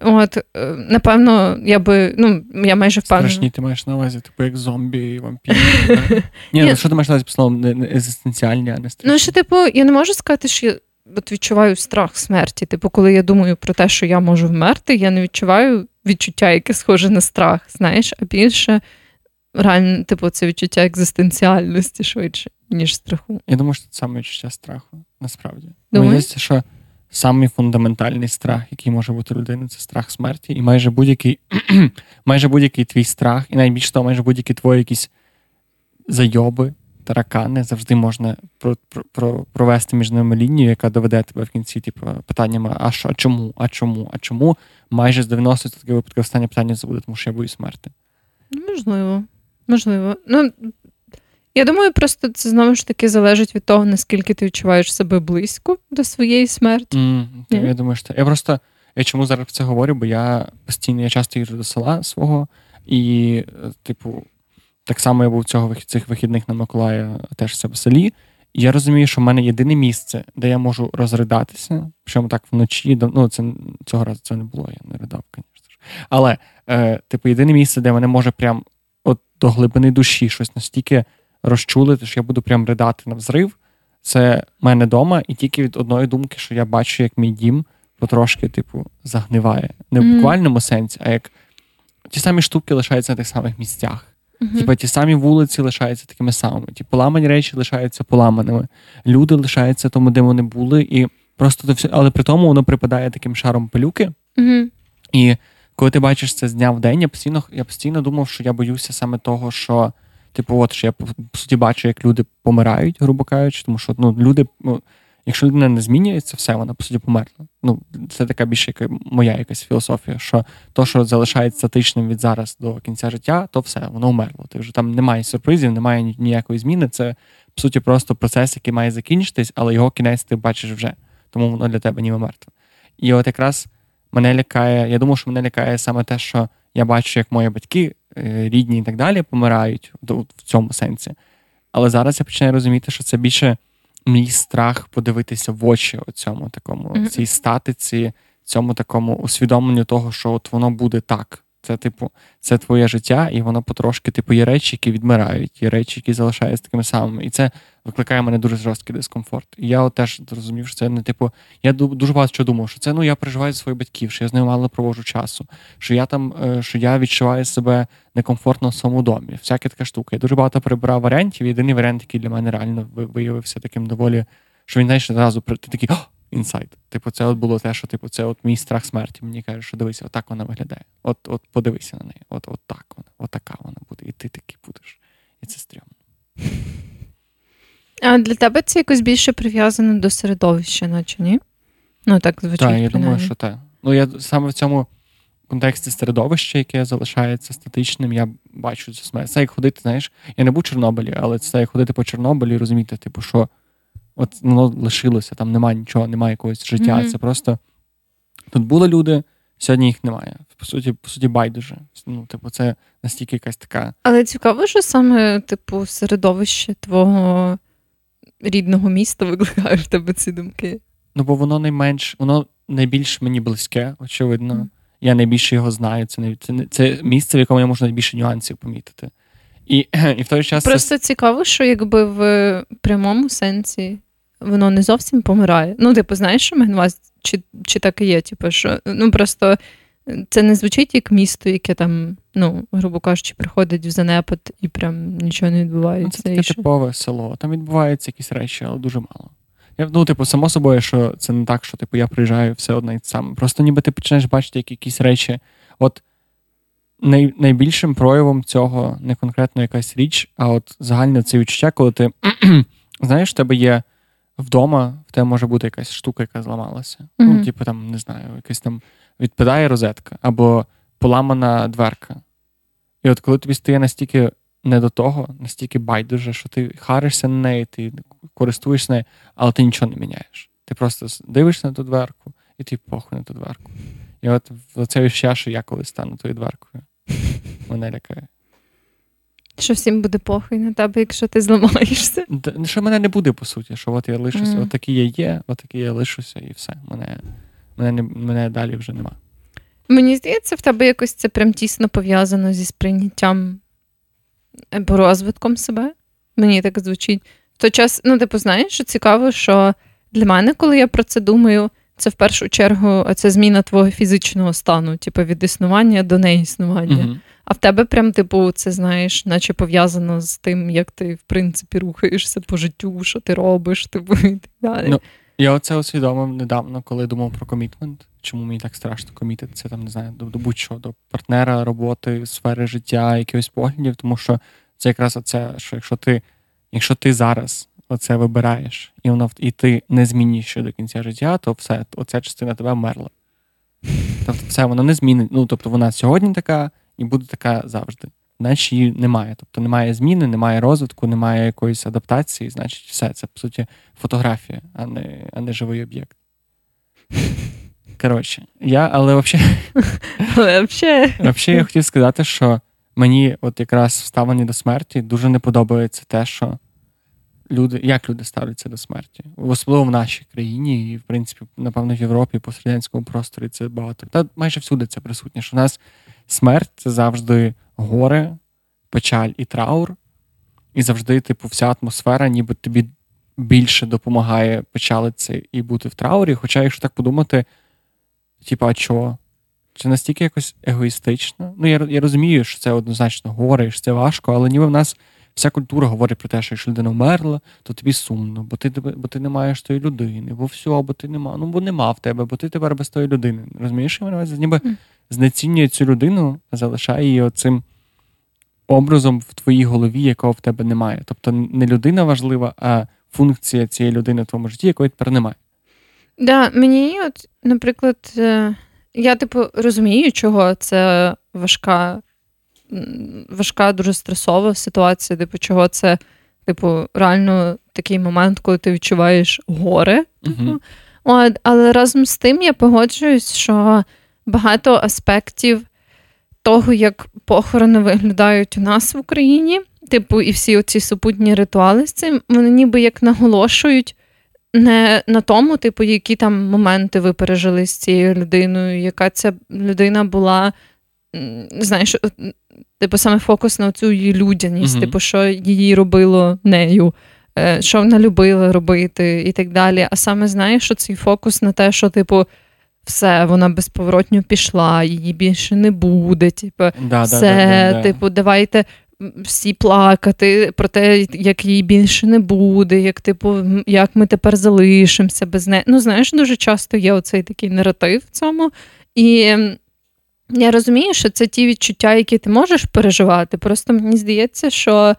От, е, напевно, я би, ну, я майже впевнена. Страшні ти маєш на увазі, типу, як зомбі, вампіри. Ні, ну що ти маєш на увазі по словом екзистенціальні, а не страшні? Ну, що, типу, я не можу сказати, що я от відчуваю страх смерті. Типу, коли я думаю про те, що я можу вмерти, я не відчуваю відчуття, яке схоже на страх, знаєш, а більше реально, типу, це відчуття екзистенціальності швидше, ніж страху. Я думаю, що це саме відчуття страху, насправді. Мені здається, що самий фундаментальний страх, який може бути у людини, це страх смерті. І майже будь-який, майже будь-який твій страх, і найбільше того, майже будь-які твої якісь зайоби, таракани, завжди можна про, про, про, провести між ними лінію, яка доведе тебе в кінці, типу, питаннями: а що, а чому, а чому, а чому? Майже з 90% випадків останнє питання це буде, тому що я боюсь смерти. Ну, Можливо. Можливо. Ну, я думаю, просто це знову ж таки залежить від того, наскільки ти відчуваєш себе близько до своєї смерті. Mm, Ні? Я думаю, що я просто я чому зараз про це говорю, бо я постійно я часто їжджу до села свого, і, е, типу, так само я був цього цих вихідних на Миколая теж в себе в селі. І я розумію, що в мене єдине місце, де я можу розридатися, причому так вночі, ну це цього разу це не було, я не ридав, звісно ж. Але, е, типу, єдине місце, де мене може прям от до глибини душі щось настільки розчулити, що я буду прям ридати на взрив, це в мене вдома, і тільки від одної думки, що я бачу, як мій дім потрошки, типу, загниває. Не в буквальному сенсі, а як ті самі штуки лишаються на тих самих місцях. Мгм. Типа ті самі вулиці лишаються такими самими. Ті поламані речі лишаються поламаними. Люди лишаються тому, де вони були, і просто то все, але при тому воно припадає таким шаром пилюки. Мгм. І коли ти бачиш це з дня в день, я постійно, я постійно думав, що я боюся саме того, що, типу, от що я по суті бачу, як люди помирають, грубо кажучи, тому що ну, люди, ну, якщо людина не змінюється, все, вона по суті померла. Ну, це така більше моя якась філософія, що то, що залишається статичним від зараз до кінця життя, то все, воно вмерло. Ти вже там немає сюрпризів, немає ніякої зміни. Це по суті просто процес, який має закінчитись, але його кінець ти бачиш вже. Тому воно для тебе ніби мертве. І от якраз мене лякає, я думаю, що мене лякає саме те, що я бачу, як мої батьки, е, рідні і так далі, помирають в цьому сенсі. Але зараз я починаю розуміти, що це більше мій страх подивитися в очі цьому такому, цій статиці, цьому такому усвідомленню того, що от воно буде так. Це, типу, це твоє життя, і воно потрошки, типу, є речі, які відмирають, є речі, які залишаються такими самими. І це викликає мене дуже жорсткий дискомфорт. І я от теж зрозумів, що це не типу. Я ду- дуже багато що думав, що це ну я переживаю за своїх батьків, що я з ними мало проводжу часу, що я там, е, що я відчуваю себе некомфортно в своєму домі. Всяка така штука. Я дуже багато прибирав варіантів. Єдиний варіант, який для мене реально виявився таким доволі, що він знаєш, одразу ти такий «О, інсайт. Типу, це от було те, що типу, це от мій страх смерті. Мені каже, що дивися, отак вона виглядає. От, от подивися на неї. От, от так вона, от така вона буде. І ти такий будеш. І це стрьомно. А для тебе це якось більше прив'язано до середовища, наче ні? Ну, так звучить. Так, я думаю, що так. Ну, я саме в цьому контексті середовища, яке залишається статичним, я бачу смерть. Це як ходити, знаєш, я не був в Чорнобилі, але це як ходити по Чорнобилі і розуміти, типу, що от воно лишилося, там немає нічого, немає якогось життя. Мгм. Це просто тут були люди, сьогодні їх немає. По суті, по суті, байдуже. Ну, типу, це настільки якась така. Але цікаво, що саме, типу, середовище твого рідного міста викликає в тебе ці думки. Ну, бо воно найменш, воно найбільш мені близьке, очевидно. Мгм. Я найбільше його знаю. Це, не- це, це місце, в якому я можу найбільше нюансів помітити. І, і в той час це Просто цікаво, що якби в прямому сенсі воно не зовсім помирає. Ну, типу, знаєш, що маю? Чи, чи так і є? Типу, що ну просто це не звучить як місто, яке там, ну, грубо кажучи, приходить в занепад і прям нічого не Ну, відбувається. це і таке що- типове село. Там відбуваються якісь речі, але дуже мало. Я, ну, типу, само собою, що це не так, що типу, я приїжджаю все одне і те саме. Просто ніби ти починаєш бачити як якісь речі. От най, найбільшим проявом цього не конкретно якась річ, а от загальне це відчуття, коли ти знаєш, в тебе є вдома, в тебе може бути якась штука, яка зламалася. Мгм. Ну, типу, там, не знаю, якась там відпадає розетка або поламана дверка. І от коли тобі стає настільки не до того, настільки байдуже, що ти харишся на неї, ти користуєшся нею, але ти нічого не міняєш. Ти просто дивишся на ту дверку, і ти похуй на ту дверку. І от в- це відчуття, що я колись стану тою дверкою. Мене лякає. Що всім буде похуй на тебе, якщо ти зламаєшся. Д- Що мене не буде, по суті, що от я лишуся, Мгм. от такий я є, от такий я лишуся, і все. Мене, мене, не, мене далі вже нема. Мені здається, в тебе якось це прям тісно пов'язано зі сприйняттям або розвитком себе. Мені так звучить. В той час, ну, типу, знаєш, що цікаво, що для мене, коли я про це думаю, це в першу чергу це зміна твого фізичного стану, типу від існування до неіснування. Мгм. А в тебе прям, типу, це знаєш, наче пов'язано з тим, як ти, в принципі, рухаєшся по життю, що ти робиш, типу, і так далі. Ну, Я оце усвідомив недавно, коли думав про комітмент. Чому мені так страшно комітитися, там не знаю, до, до будь-що, до партнера, роботи, сфери життя, якихось поглядів, тому що це якраз оце, що якщо ти, якщо ти зараз оце вибираєш, і воно і ти не змінюєш ще до кінця життя, то все, оця частина тебе вмерла. Тобто, все, воно не змінить. Ну, тобто вона сьогодні така і буде така завжди. Значить, її немає. Тобто немає зміни, немає розвитку, немає якоїсь адаптації, значить, все. Це, по суті, фотографія, а не, а не живий об'єкт. Коротше, я, але взагалі, я хотів сказати, що мені, от якраз в ставленні до смерті, дуже не подобається те, що люди, як люди ставляться до смерті. Особливо в нашій країні, і, в принципі, напевно, в Європі, по радянському просторі це багато. Та майже всюди це присутнє, що в нас смерть це завжди горе, печаль і траур. І завжди, типу, вся атмосфера, ніби тобі більше допомагає печалитися і бути в траурі. Хоча, якщо так подумати, типу, а чого? чи настільки якось егоїстично. Ну, я я розумію, що це однозначно горе, що це важко, але ніби в нас вся культура говорить про те, що якщо людина вмерла, то тобі сумно, бо ти бо ти не маєш тої людини, бо все, бо ти нема, ну бо нема в тебе, бо ти тепер без тої людини. Розумієш, що мене ніби знецінює цю людину, залишає її оцим образом в твоїй голові, якого в тебе немає. Тобто не людина важлива, а функція цієї людини в твоєму житті, якої тепер немає. Да, мені, от, наприклад, е, я типу розумію, чого це важка, важка, дуже стресова ситуація, типу, чого це, типу, реально такий момент, коли ти відчуваєш горе. Типу. От, Але разом з тим я погоджуюсь, що багато аспектів того, як похорони виглядають у нас в Україні, типу, і всі оці супутні ритуали з цим, вони ніби як наголошують не на тому, типу, які там моменти ви пережили з цією людиною, яка ця людина була, знаєш, типу, саме фокус на цю її людяність, mm-hmm. типу, що її робило нею. Е, що вона любила робити і так далі. А саме знаєш, що цей фокус на те, що, типу, все, вона безповоротньо пішла, її більше не буде. Типу, да, все, да, да, типу, давайте всі плакати про те, як її більше не буде, як типу, як ми тепер залишимося без неї. Ну, знаєш, дуже часто є оцей такий наратив в цьому. І я розумію, що це ті відчуття, які ти можеш переживати. Просто мені здається, що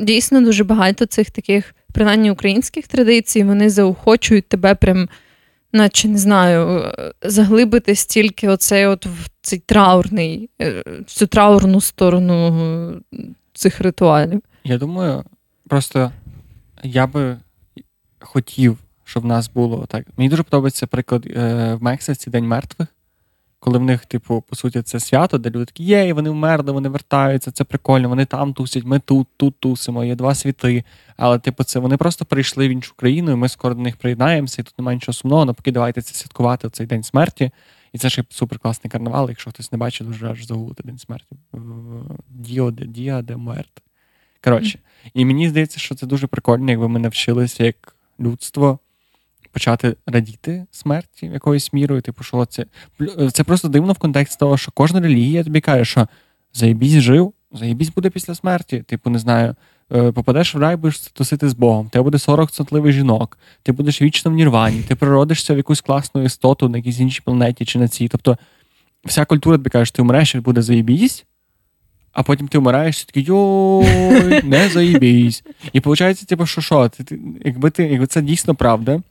дійсно дуже багато цих таких, принаймні українських традицій, вони заохочують тебе прям наче не знаю, заглибити стільки оцей от в цей траурний, е, цю траурну сторону е, цих ритуалів. Я думаю, просто я би хотів, щоб в нас було так. Мені дуже подобається приклад е, в Мексиці День мертвих коли в них, типу, по суті, це свято, де люди такі, є, вони вмерли, вони вертаються, це прикольно, вони там тусять, ми тут, тут тусимо, є два світи. Але, типу, це вони просто прийшли в іншу країну, і ми скоро до них приєднаємося, і тут немає нічого сумного, навпаки, давайте це святкувати цей день смерті. І це ж супер класний карнавал, якщо хтось не бачить, дуже аж загуглити День смерті. Діо де Діа де Муерт. Коротше, і мені здається, що це дуже прикольно, якби ми навчилися як людство почати радіти смерті якоюсь мірою. Типу, що це це просто дивно в контексті того, що кожна релігія тобі каже, що заєбісь жив, заєбісь буде після смерті. Типу, не знаю, е, попадеш в рай, будеш тусити з Богом, тебе буде 40 центливих жінок, ти будеш вічно в Нірвані, ти природишся в якусь класну істоту на якійсь іншій планеті чи на цій. Тобто, вся культура тобі каже, що ти вмреш буде заєбісь. А потім ти вмираєш і такий йой, не заїбійсь. І виходить, типу, що що, ти, якби ти, якби це дійсно правда,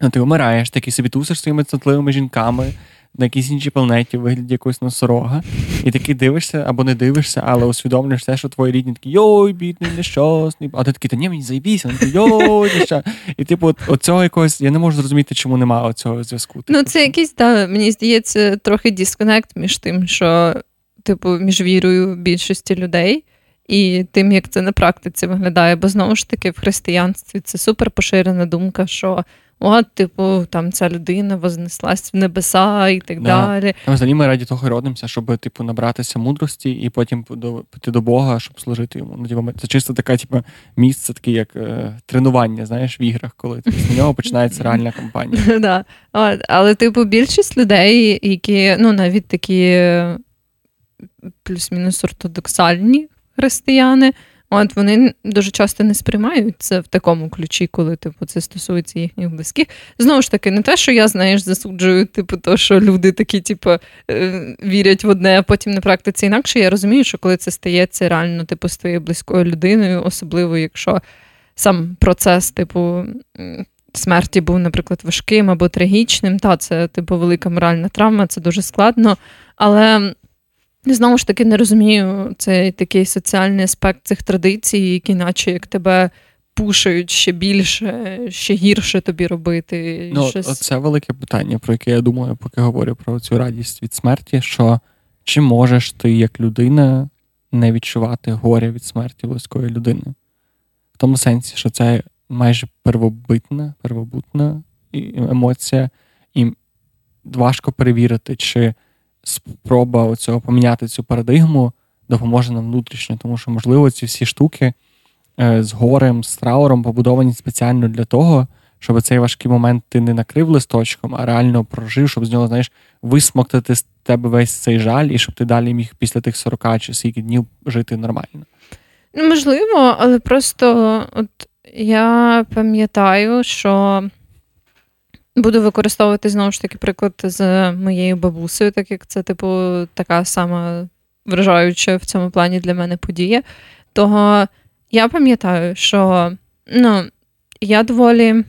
Ну, ти вмираєш, такий собі тусиш своїми цнотливими жінками на якійсь іншій планеті в вигляді якогось носорога, і такий дивишся або не дивишся, але усвідомлюєш те, що твої рідні такі йой, бідний, нещасний. А ти такий, та ні, мені заїбійся, вони йой, нещасний. І типу, от, оцього якогось, я не можу зрозуміти, чому немає цього зв'язку. Ну, це якийсь, так, мені здається, трохи дисконект між тим, що, типу, між вірою більшості людей. І тим, як це на практиці виглядає, бо знову ж таки в християнстві це супер поширена думка, що от, типу, там ця людина вознеслась в небеса і так да. далі. А взагалі ми раді того родимося, щоб типу набратися мудрості і потім піти до Бога, щоб служити йому. Ну, типу, Це чисто таке, типу, місце, таке як е, тренування, знаєш, в іграх, коли типу, з нього починається реальна кампанія. Да. Але, типу, більшість людей, які ну, навіть такі плюс-мінус ортодоксальні християни. От вони дуже часто не сприймають це в такому ключі, коли типу це стосується їхніх близьких. Знову ж таки, не те, що я знаєш, засуджую, типу, то що люди такі, типу, е, вірять в одне, а потім на практиці інакше. Я розумію, що коли це стається реально, типу, з твоєю близькою людиною, особливо якщо сам процес, типу. Смерті був, наприклад, важким або трагічним, та це типу велика моральна травма, це дуже складно. Але Знову ж таки, не розумію цей такий соціальний аспект цих традицій, які, наче як тебе пушають ще більше, ще гірше тобі робити. Ну, щось... Це велике питання, про яке я думаю, поки говорю про цю радість від смерті. Що чи можеш ти, як людина, не відчувати горя від смерті близької людини? В тому сенсі, що це майже первобитна, первобутна емоція, і важко перевірити, чи спроба оцього поміняти цю парадигму допоможе нам внутрішньо, тому що, можливо, ці всі штуки е, з горем, з трауром побудовані спеціально для того, щоб цей важкий момент ти не накрив листочком, а реально прожив, щоб з нього, знаєш, висмоктати з тебе весь цей жаль, і щоб ти далі міг після тих 40 чи скільки днів жити нормально. Ну, можливо, але просто от я пам'ятаю, що буду використовувати знову ж таки приклад з моєю бабусею, так як це, типу, така сама вражаюча в цьому плані для мене подія. Того я пам'ятаю, що ну, я доволі,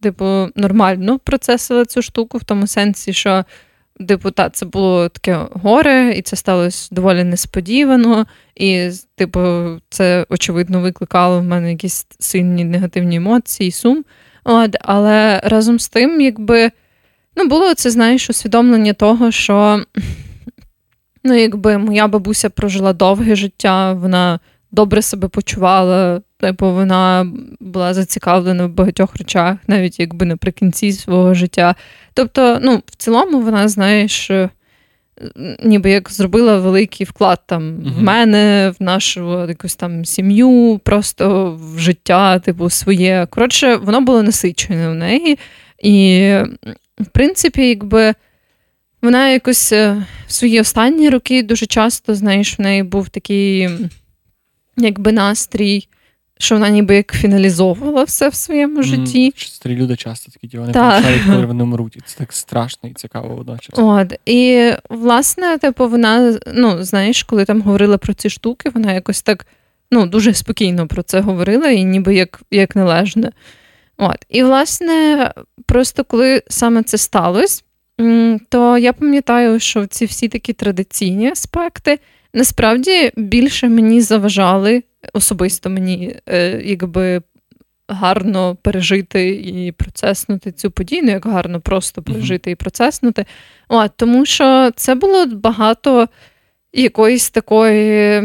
типу, нормально процесила цю штуку, в тому сенсі, що типу, та, це було таке горе, і це сталося доволі несподівано. І, типу, це очевидно викликало в мене якісь сильні негативні емоції, сум. От, Але разом з тим, якби ну, було це, знаєш, усвідомлення того, що ну, якби моя бабуся прожила довге життя, вона добре себе почувала, типу, вона була зацікавлена в багатьох речах, навіть якби наприкінці свого життя. Тобто, ну, в цілому, вона, знаєш, ніби як зробила великий вклад там в мене, в нашу якусь там сім'ю, просто в життя, типу, своє. Коротше, воно було насичене в неї. І, в принципі, якби. Вона якось е, в свої останні роки дуже часто, знаєш, в неї був такий якби настрій, що вона ніби як фіналізовувала все в своєму житті. Mm, старі люди часто такі вони помічають, коли вони мруть. І це так страшно і цікаво водночас. От. І, власне, типу, вона, ну, знаєш, коли там говорила про ці штуки, вона якось так ну, дуже спокійно про це говорила, і ніби як як належне. От. І, власне, просто коли саме це сталося, то я пам'ятаю, що ці всі такі традиційні аспекти насправді більше мені заважали, особисто мені, е, якби. Гарно пережити і процеснути цю подію, ну як гарно просто пережити mm-hmm. і процеснути. От, Тому що це було багато якоїсь такої,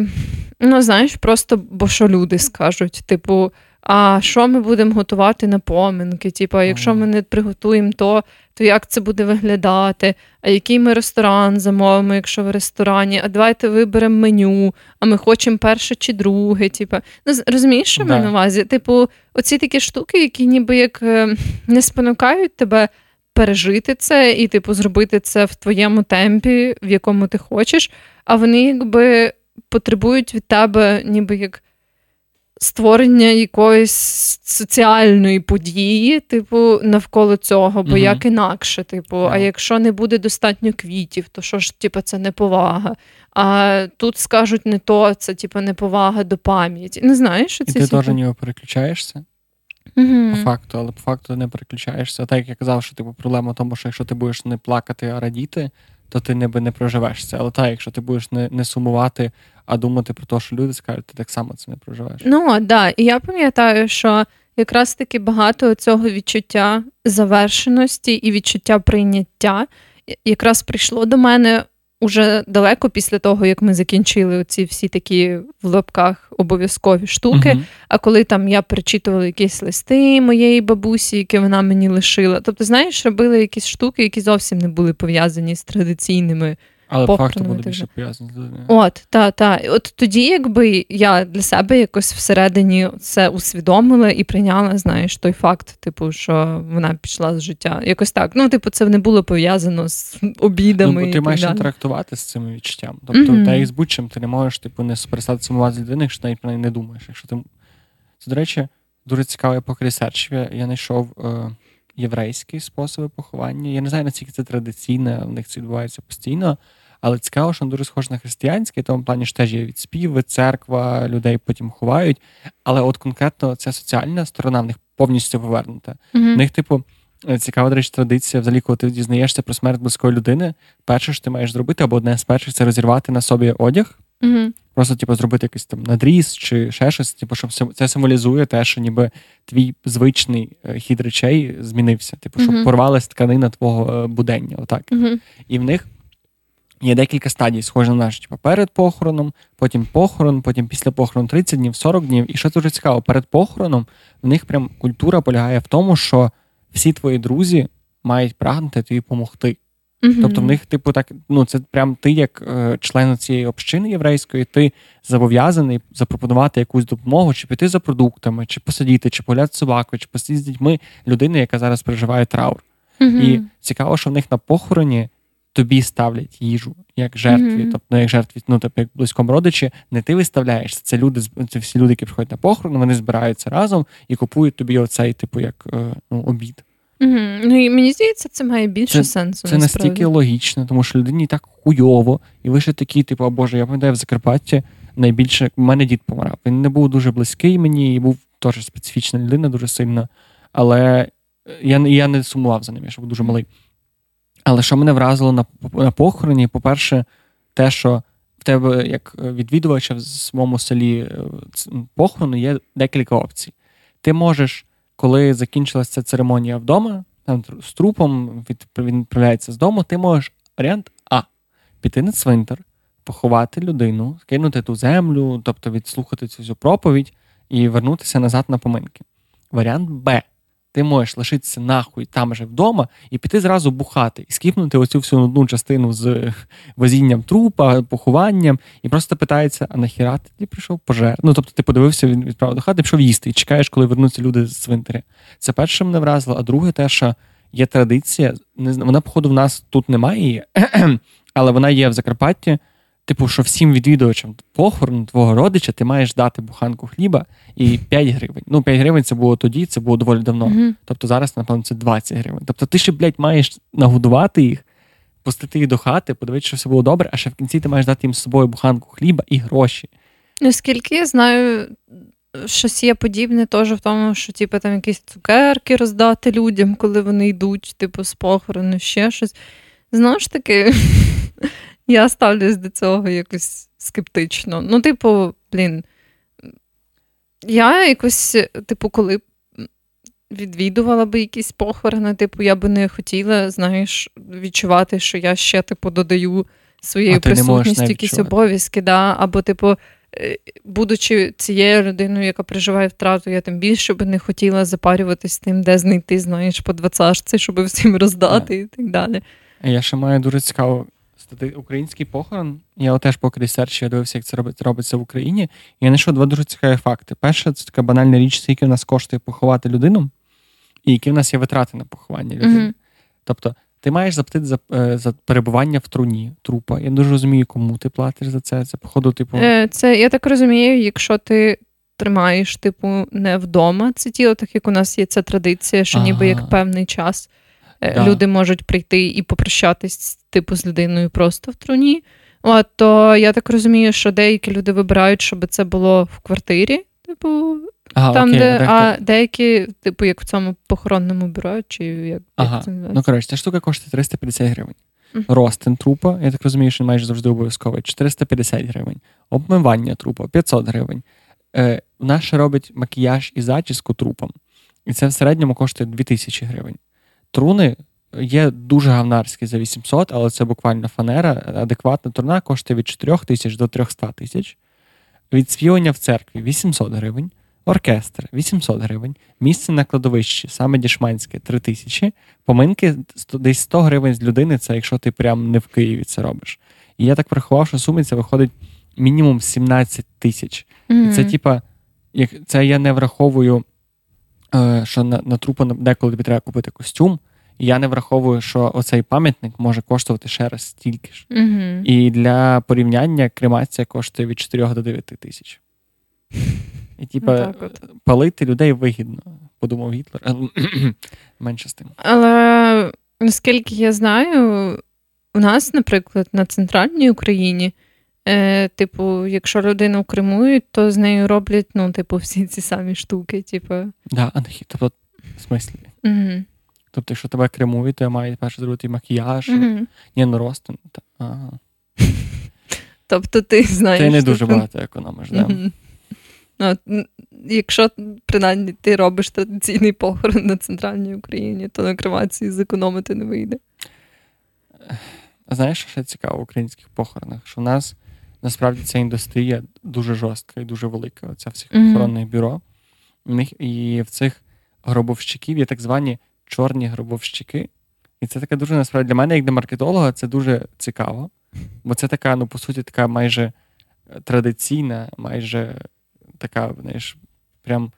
ну, знаєш, просто бо що люди скажуть, типу, а що ми будемо готувати на поминки? Типу, якщо ми не приготуємо то, то як це буде виглядати? А який ми ресторан замовимо, якщо в ресторані? А давайте виберемо меню, а ми хочемо перше чи друге. Типу. Ну, розумієш, що да. на увазі? Типу, оці такі штуки, які ніби як е, не спонукають тебе пережити це і, типу, зробити це в твоєму темпі, в якому ти хочеш, а вони якби потребують від тебе, ніби як створення якоїсь соціальної події, типу, навколо цього, бо mm як інакше, типу, yeah. а якщо не буде достатньо квітів, то що ж, типу, це неповага. А тут скажуть не то, це типу неповага до пам'яті. Не знаєш, що це. І ти теж нього переключаєшся. Mm-hmm. По факту, але по факту не переключаєшся. Так як я казав, що типу проблема в тому, що якщо ти будеш не плакати, а радіти, то ти ніби не проживеш це. Але так, якщо ти будеш не не сумувати, а думати про те, що люди скажуть, ти так само це не проживеш. Ну так, да. і я пам'ятаю, що якраз таки багато цього відчуття завершеності і відчуття прийняття якраз прийшло до мене уже далеко після того, як ми закінчили ці всі такі в лапках обов'язкові штуки. Uh-huh. А коли там я перечитувала якісь листи моєї бабусі, які вона мені лишила. Тобто, знаєш, робили якісь штуки, які зовсім не були пов'язані з традиційними але по факту буде більше пов'язано з. От, та, та. От тоді, якби я для себе якось всередині це усвідомила і прийняла, знаєш, той факт, типу, що вона пішла з життя. Якось так. Ну, типу, це не було пов'язано з обідами. Ну, бо ти маєш далі. інтерактувати з цими відчуттям. Тобто, mm-hmm. та і з будь-чим ти не можеш, типу, не перестати сумувати з людини, якщо навіть про неї не думаєш. Якщо ти... Це, до речі, дуже цікавий ресерчів. Я знайшов. Е... Єврейські способи поховання. Я не знаю, наскільки це традиційне, в них це відбувається постійно, але цікаво, що дуже схоже на християнське, в тому плані що теж є відспіви, церква, людей потім ховають. Але от конкретно ця соціальна сторона в них повністю повернута. Mm-hmm. В них, типу, цікава до речі, традиція, взагалі, коли ти дізнаєшся про смерть близької людини, перше, що ти маєш зробити, або одне з перших це розірвати на собі одяг. Mm-hmm. Просто, типу, зробити якийсь там надріз чи ще щось, типу, щоб це символізує те, що ніби твій звичний е, хід речей змінився. Типу, щоб mm-hmm. порвалась тканина твого е, будення. Отак. І в них Є декілька стадій, схожі на наш, типу, перед похороном, потім похорон, потім після похорону 30 днів, 40 днів. І що дуже цікаво, перед похороном в них прям культура полягає в тому, що всі твої друзі мають прагнути тобі допомогти. Мгм. Тобто в них, типу, так, ну це прям ти, як е, член цієї общини єврейської, ти зобов'язаний запропонувати якусь допомогу, чи піти за продуктами, чи посидіти, чи погуляти з собакою, чи посидіти з дітьми людини, яка зараз переживає траур. Мгм. І цікаво, що в них на похороні тобі ставлять їжу як жертві, Мгм. тобто не як жертві, ну тобто як близькому родичі, не ти виставляєшся. Це люди це всі люди, які приходять на похорон, вони збираються разом і купують тобі оцей, типу, як е, ну, обід. Мгм. Ну і мені здається, це має більше Це- сенсу. Це насправді. настільки логічно, тому що людині так хуйово, і ви ще такі, типу, а Боже, я пам'ятаю в Закарпатті найбільше у мене дід помирав. Він не був дуже близький мені, і був теж специфічна людина, дуже сильно. Але я, не- я не сумував за ним, я ще був дуже малий. Але що мене вразило на, на похороні, по-перше, те, що в тебе, як відвідувача в своєму селі е, похорону, є декілька опцій. Ти можеш, коли закінчилася ця церемонія вдома, там з трупом він відправляється з дому, ти можеш варіант А. Піти на цвинтар, поховати людину, скинути ту землю, тобто відслухати цю всю проповідь і вернутися назад на поминки. Варіант Б. Ти можеш лишитися нахуй там же вдома і піти зразу бухати, і скіпнути оцю всю одну частину з возінням трупа, похованням, і просто питається: а нахіра ти прийшов пожер? Ну тобто ти подивився, він відправив до хати, пішов їсти, і чекаєш, коли вернуться люди з цвинтаря. Це перше мене вразило, а друге, те, що є традиція, вона, походу, в нас тут немає але вона є в Закарпатті. Типу, що всім відвідувачам похорону твого родича ти маєш дати буханку хліба і 5 гривень. Ну, 5 гривень це було тоді, це було доволі давно. Мгм. Тобто зараз, напевно, це 20 гривень. Тобто ти ще, блядь, маєш нагодувати їх, пустити їх до хати, подивитися, що все було добре, а ще в кінці ти маєш дати їм з собою буханку хліба і гроші. Наскільки я знаю, щось є подібне теж в тому, що типу, там якісь цукерки роздати людям, коли вони йдуть, типу, з похорону, ще щось. Знову ж таки, я ставлюсь до цього якось скептично. Ну, типу, блін, я якось, типу, коли відвідувала би якісь похорони, типу, я би не хотіла, знаєш, відчувати, що я ще, типу, додаю своєю присутністю якісь обов'язки, да, або, типу, е, будучи цією людиною, яка переживає втрату, я тим більше би не хотіла запарюватись тим, де знайти, знаєш, по двадцятці, щоб всім роздати і так далі. Я ще маю дуже цікаво стати український похорон. Я теж поки ресерчі я дивився, як це робить- робиться в Україні. І я знайшов два дуже цікаві факти. Перше, це така банальна річ, скільки в нас коштує поховати людину, і які в нас є витрати на поховання людини. Мгм. Тобто, ти маєш заплатити за, е, за перебування в труні трупа. Я дуже розумію, кому ти платиш за це. Це, походу, типу. Е, Це, я так розумію, якщо ти тримаєш, типу, не вдома це тіло, так як у нас є ця традиція, що ніби Ага. як певний час Да. люди можуть прийти і попрощатись, типу, з людиною просто в труні. От, то я так розумію, що деякі люди вибирають, щоб це було в квартирі, типу, ага, там, окей, де, а деякі, типу, як в цьому похоронному бюро, чи як, Ага. як це Ну, коротше, ця штука коштує 350 гривень. Мгм. Ростин трупа, я так розумію, що він майже завжди обов'язковий, 450 гривень. Обмивання трупа 500 гривень. Е, ще робить макіяж і зачіску трупам. І це в середньому коштує 2000 гривень. Труни є дуже гавнарські за 800, але це буквально фанера. Адекватна труна коштує від 4 тисяч до 300 тисяч. Відспівання в церкві 800 гривень. Оркестр 800 гривень, місце на кладовищі, саме дішманське 3 тисячі, поминки десь 100 гривень з людини, це якщо ти прям не в Києві це робиш. І я так порахував, що в сумі це виходить мінімум 17 тисяч. І це, типа, як це я не враховую, що на, на трупа деколи тобі треба купити костюм. І я не враховую, що оцей пам'ятник може коштувати ще раз стільки ж. Мгм. І для порівняння кремація коштує від 4 до 9 тисяч. І типа, от. палити людей вигідно, подумав Гітлер. Але Менше з тим. Але наскільки я знаю, у нас, наприклад, на центральній Україні, е, типу, якщо людину кремують, то з нею роблять, ну, типу, всі ці самі штуки. Типу. Да, анахі, тобто, в смислі. Угу. Тобто, якщо тебе кремують, то я має перше зробити макіяж. Угу. Ні, ну ростин. Та, ага. Тобто ти знаєш. Ти не дуже типу, багато економиш, да. Мгм. Ну, якщо принаймні ти робиш традиційний похорон на центральній Україні, то на кремації зекономити не вийде. Знаєш, що ще цікаво в українських похоронах? Що в нас насправді ця індустрія дуже жорстка і дуже велика. Оця всіх охоронних бюро. У них і в цих гробовщиків є так звані чорні гробовщики. І це таке дуже насправді для мене, як для маркетолога, це дуже цікаво. Бо це така, ну, по суті, така майже традиційна, майже така, знаєш, прям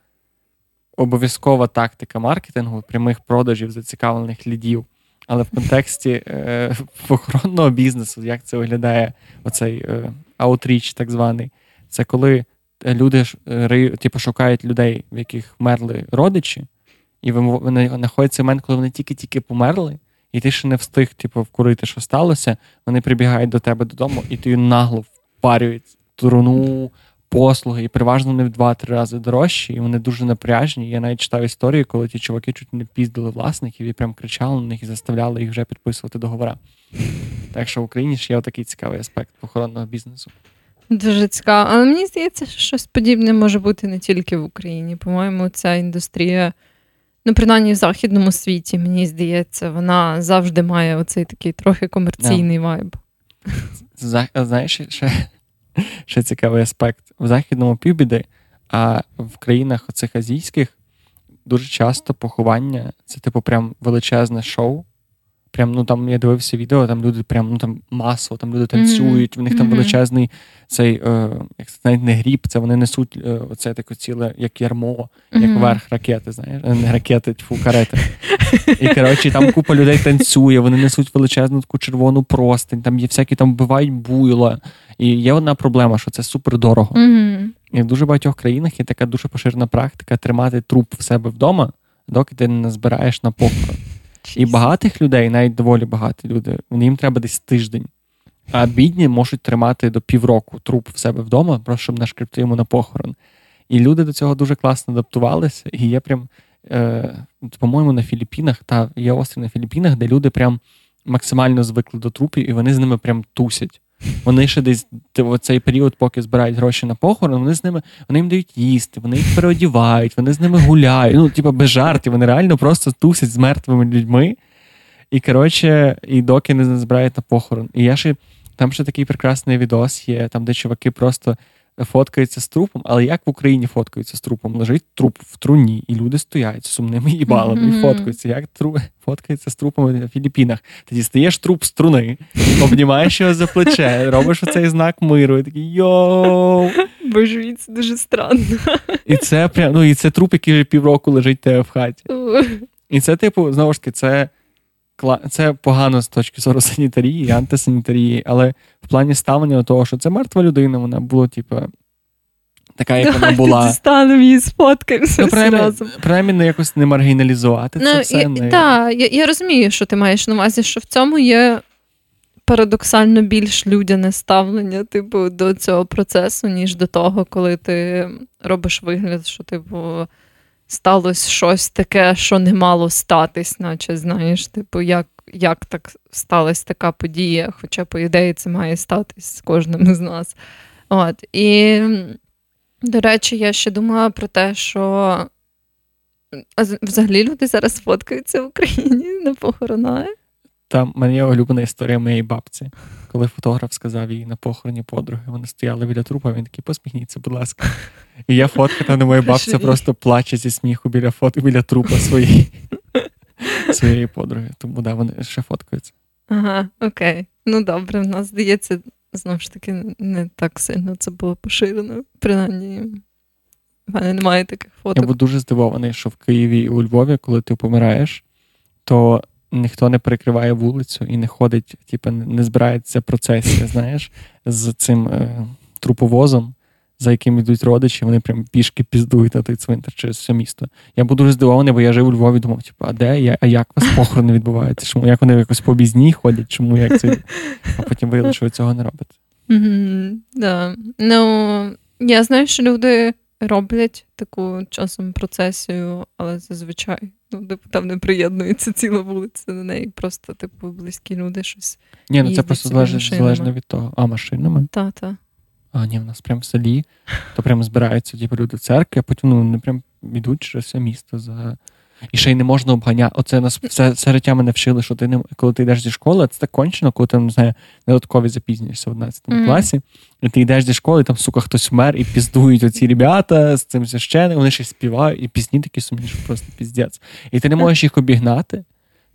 обов'язкова тактика маркетингу, прямих продажів зацікавлених лідів. Але в контексті е, охоронного бізнесу, як це виглядає, оцей е, аутріч, так званий, це коли люди е, типу, шукають людей, в яких вмерли родичі, і в момент, коли вони тільки-тільки померли, і ти ще не встиг типу, вкурити, що сталося. Вони прибігають до тебе додому, і ти нагло впарюють труну, послуги, і переважно вони в два-три рази дорожчі, і вони дуже напряжні. Я навіть читав історії, коли ті чуваки чуть не піздили власників і прям кричали на них і заставляли їх вже підписувати договори. Так що в Україні ж є такий цікавий аспект охоронного бізнесу. Дуже цікаво. Але мені здається, що щось подібне може бути не тільки в Україні. По-моєму, ця індустрія, ну, принаймні в західному світі, мені здається, вона завжди має оцей такий трохи комерційний yeah. вайб. Знаєш, ще ще цікавий аспект. В західному півбіди, а в країнах оцих азійських дуже часто поховання це, типу, прям величезне шоу. Прям, ну там я дивився відео, там люди прям ну там масово, там люди танцюють, mm-hmm. в них там величезний цей, е, як це навіть не гріб, це вони несуть е, оце таке ціле, як ярмо, mm-hmm. як верх ракети, знаєш, е, не ракети, тьфу, карети. І коротше, там купа людей танцює, вони несуть величезну таку червону простень, там є всякі там вбивають буйла. І є одна проблема, що це супер дорого. Mm-hmm. І в дуже багатьох країнах є така дуже поширена практика тримати труп в себе вдома, доки ти не збираєш на похорон. І багатих людей, навіть доволі багаті люди, їм треба десь тиждень. А бідні можуть тримати до півроку труп в себе вдома, просто щоб нашкрипти йому на похорон. І люди до цього дуже класно адаптувалися. І є прям, е, по-моєму, на Філіппінах, та є острів на Філіппінах, де люди прям максимально звикли до трупів, і вони з ними прям тусять. Вони ще десь в цей період, поки збирають гроші на похорон, вони з ними вони їм дають їсти, вони їх переодівають, вони з ними гуляють. Ну, типа без жартів, вони реально просто тусять з мертвими людьми. І коротше, і доки не збирають на похорон. І я ще там ще такий прекрасний відос є, там, де чуваки просто фоткаються з трупом, але як в Україні фоткаються з трупом? Лежить труп в труні, і люди стоять сумними їбалами mm-hmm. і фоткаються. Як тру... фоткаються з трупом на Філіппінах? Тоді стаєш труп з труни, обнімаєш його за плече, робиш оцей знак миру, і такий йоу. Боже, це дуже странно. І це прям, ну і це труп, який вже півроку лежить тебе в хаті. І це, типу, знову ж таки, це це погано з точки зору санітарії антисанітарії, але в плані ставлення до того, що це мертва людина, вона була, типу, така, як вона була. Станемо її сфоткаємося ну, принаймні, принаймні якось не маргіналізувати ну, це все. Так, не... та, я, я розумію, що ти маєш на увазі, що в цьому є. Парадоксально більш людяне ставлення, типу, до цього процесу, ніж до того, коли ти робиш вигляд, що, типу, сталося щось таке, що не мало статись, наче знаєш, типу, як як так сталася така подія, хоча, по ідеї, це має статись з кожним з нас. От. І, до речі, я ще думала про те, що взагалі люди зараз фоткаються в Україні на похоронах. Там мене улюблена історія моєї бабці, коли фотограф сказав їй на похороні подруги, вони стояли біля трупа, він такий, посміхніться, будь ласка. І я фотка, там моя бабця просто плаче зі сміху біля фото, біля трупа своєї своєї подруги. Тому да, вони ще фоткаються. Ага, окей. Ну добре, в нас здається, знову ж таки, не так сильно це було поширено. Принаймні, в мене немає таких фоток. Я був дуже здивований, що в Києві і у Львові, коли ти помираєш, то ніхто не перекриває вулицю і не ходить, типу, не збирається процесія, знаєш, з цим е, труповозом, за яким йдуть родичі, вони прям пішки піздують на той цвинтар через все місто. Я був дуже здивований, бо я жив у Львові, думав, типу, а де я, а як у вас похорони відбуваються? Чому як вони якось по бізні ходять? Чому як це? А потім виявили, що ви цього не робите. Mm-hmm, да. Ну, я знаю, що люди роблять таку часом процесію, але зазвичай ну, типу, там не приєднується ціла вулиця до неї. Просто, типу, близькі люди щось. Ні, ну це просто залежить залежно від того. А машинами? Так, так. А, ні, в нас прям в селі, то прям збираються типу, люди в церкві, а потім ну, вони прям йдуть через все місто за і ще й не можна обганяти. Оце нас все середтя мене вчили, що ти не коли ти йдеш зі школи, це так кончено, коли ти не знаю, додаткові запізнюєшся в 11 mm. класі, і ти йдеш зі школи, і там, сука, хтось вмер, і піздують оці ребята з цим священним, вони ще співають, і пісні такі сумні, що просто піздець. І ти не можеш їх обігнати.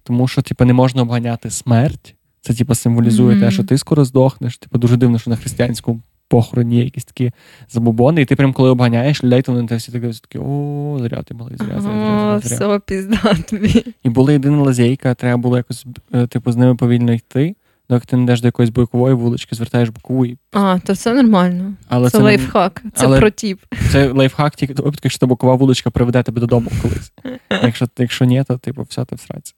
тому що, типу, не можна обганяти смерть. Це, типу, символізує те, що ти скоро здохнеш. Типу, дуже дивно, що на християнському похороні є якісь такі забобони, і ти прям коли обганяєш людей, то вони тебе всі так дивляться, такі, о, зря ти малий, зря, зря, зря, зря, зря. все, пізда тобі. І була єдина лазейка, треба було якось, е, типу, з ними повільно йти. Доки ти не йдеш до якоїсь бокової вулички, звертаєш бокову. І... А, то все нормально. Але це це, лайфхак, це але- протіп. це лайфхак тільки до випадку, якщо та бокова вуличка приведе тебе додому колись. Якщо, якщо ні, то типу, все ти всраці.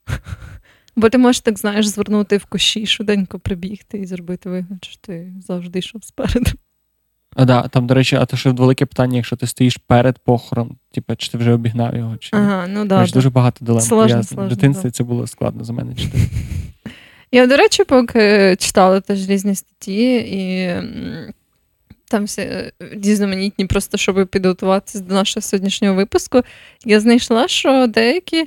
Бо ти можеш так, знаєш, звернути в кущі, швиденько прибігти і зробити вигляд, що ти завжди йшов спереду. А да, там, до речі, а то ще велике питання, якщо ти стоїш перед похорон, типу, чи ти вже обігнав його, чи. Ага, ну да, Знаєш, да. дуже багато дилем. Сложно, пов'язано. сложно, В дитинстві да. це було складно за мене читати. Я, до речі, поки читала теж різні статті, і там всі е, різноманітні, просто щоб підготуватися до нашого сьогоднішнього випуску, я знайшла, що деякі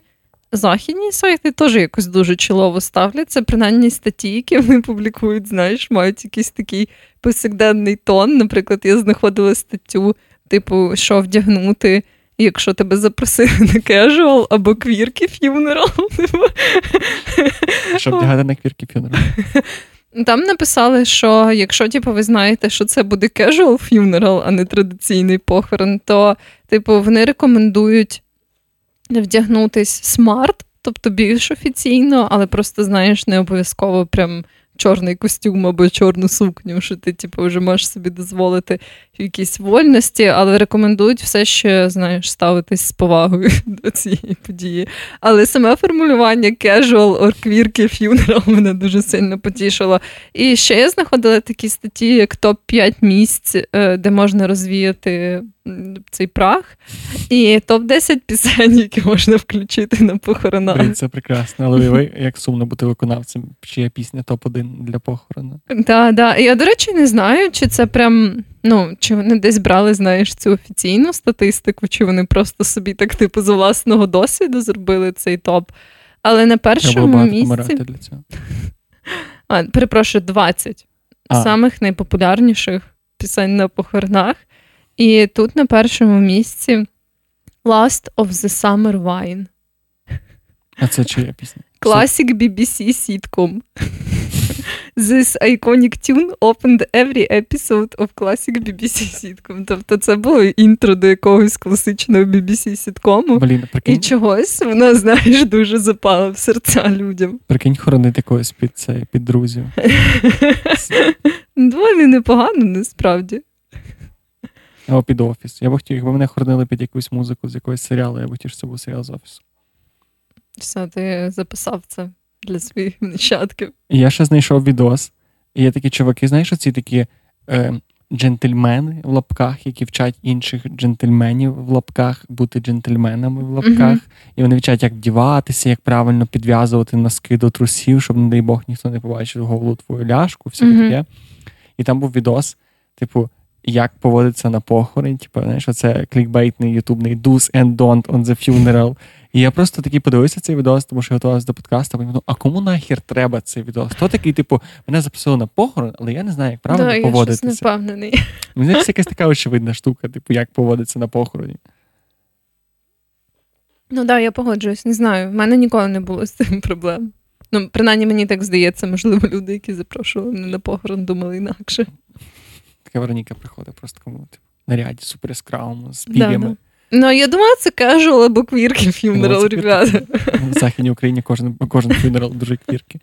західні сайти теж якось дуже чолово ставляться. Принаймні статті, які вони публікують, знаєш, мають якийсь такий повсякденний тон. Наприклад, я знаходила статтю, типу, що вдягнути. Якщо тебе запросили на casual або квірки типу, Щоб вдягати на квірки фюнерал. Там написали, що якщо типу, ви знаєте, що це буде casual funeral, а не традиційний похорон, то типу, вони рекомендують вдягнутись смарт, тобто більш офіційно, але просто знаєш, не обов'язково прям чорний костюм або чорну сукню, що ти типу, вже можеш собі дозволити якісь вольності, але рекомендують все ще знаєш, ставитись з повагою до цієї події. Але саме формулювання casual or queer funeral мене дуже сильно потішило. І ще я знаходила такі статті, як топ-5 місць, е, де можна розвіяти цей прах, і топ-10 пісень, які можна включити на похоронах. Блін, це прекрасно. Але уяви, як сумно бути виконавцем, чия пісня топ-1 для похорону. Так, да. Я, до речі, не знаю, чи це прям. Ну, чи вони десь брали, знаєш, цю офіційну статистику, чи вони просто собі так, типу, з власного досвіду зробили цей топ. Але на першому місці. для цього. А, перепрошую, 20 А. самих найпопулярніших пісень на похоронах. І тут на першому місці Last of the Summer Wine. А це чия пісня? Classic BBC sitcom. This iconic tune opened every episode of classic BBC sitcom. Тобто це було інтро до якогось класичного BBC сіткому. Блін, І чогось воно, знаєш, дуже запало в серця людям. прикинь хоронити когось під це, під друзів. Доволі непогано, насправді. Або під офіс. Я б хотів, якби мене хоронили під якусь музику з якогось серіалу, я б хотів, щоб це був серіал з офісу. Все, ти записав це для своїх нащадків. І я ще знайшов відос, і є такі чуваки, знаєш, оці такі е, джентльмени в лапках, які вчать інших джентльменів в лапках бути джентльменами в лапках. Мгм. І вони вчать, як вдіватися, як правильно підв'язувати носки до трусів, щоб, не дай Бог, ніхто не побачив голову твою ляшку, все Мгм. таке. І там був відос, типу, як поводиться на похорон, типу, знаєш, оце клікбейтний ютубний do's and don't on the funeral. І я просто такий подивився цей відос, тому що я готувався до подкасту, подумав, а кому нахер треба цей відос? Хто такий, типу, мене запросили на похорон, але я не знаю, як правильно да, я щось не поводитися. впевнений. Мені це якась така очевидна штука, типу, як поводиться на похороні. Ну так, да, я погоджуюсь, не знаю. В мене ніколи не було з цим проблем. Ну, принаймні, мені так здається, можливо, люди, які запрошували мене на похорон, думали інакше. Така Вероніка приходить просто кому типу, наряді супер яскравому, з Да, да. Ну, я думаю, це casual або квірки фюнерал, ребята. В Західній Україні кожен, кожен фюнерал дуже квірки.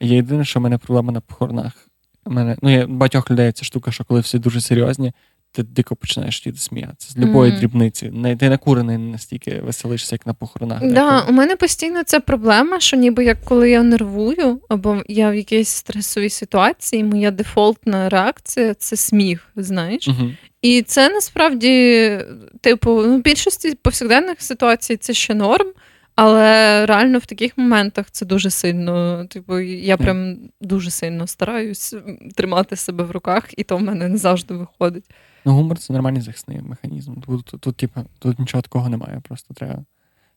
Є єдине, що в мене проблема на похоронах. У мене, ну, я багатьох людей ця штука, що коли всі дуже серйозні, ти дико починаєш тоді сміятися. З любої Мгм. дрібниці. Не, ти накурений не настільки веселишся, як на похоронах. Да, деколи. у мене постійно ця проблема, що ніби як коли я нервую, або я в якійсь стресовій ситуації, моя дефолтна реакція це сміх, знаєш. Мгм. І це насправді, типу, ну, в більшості повсякденних ситуацій це ще норм, але реально в таких моментах це дуже сильно. Типу, я прям дуже сильно стараюсь тримати себе в руках, і то в мене не завжди виходить. Ну, гумор це нормальний захисний механізм. Тут, тут, тут, типу, тут нічого такого немає. Просто треба,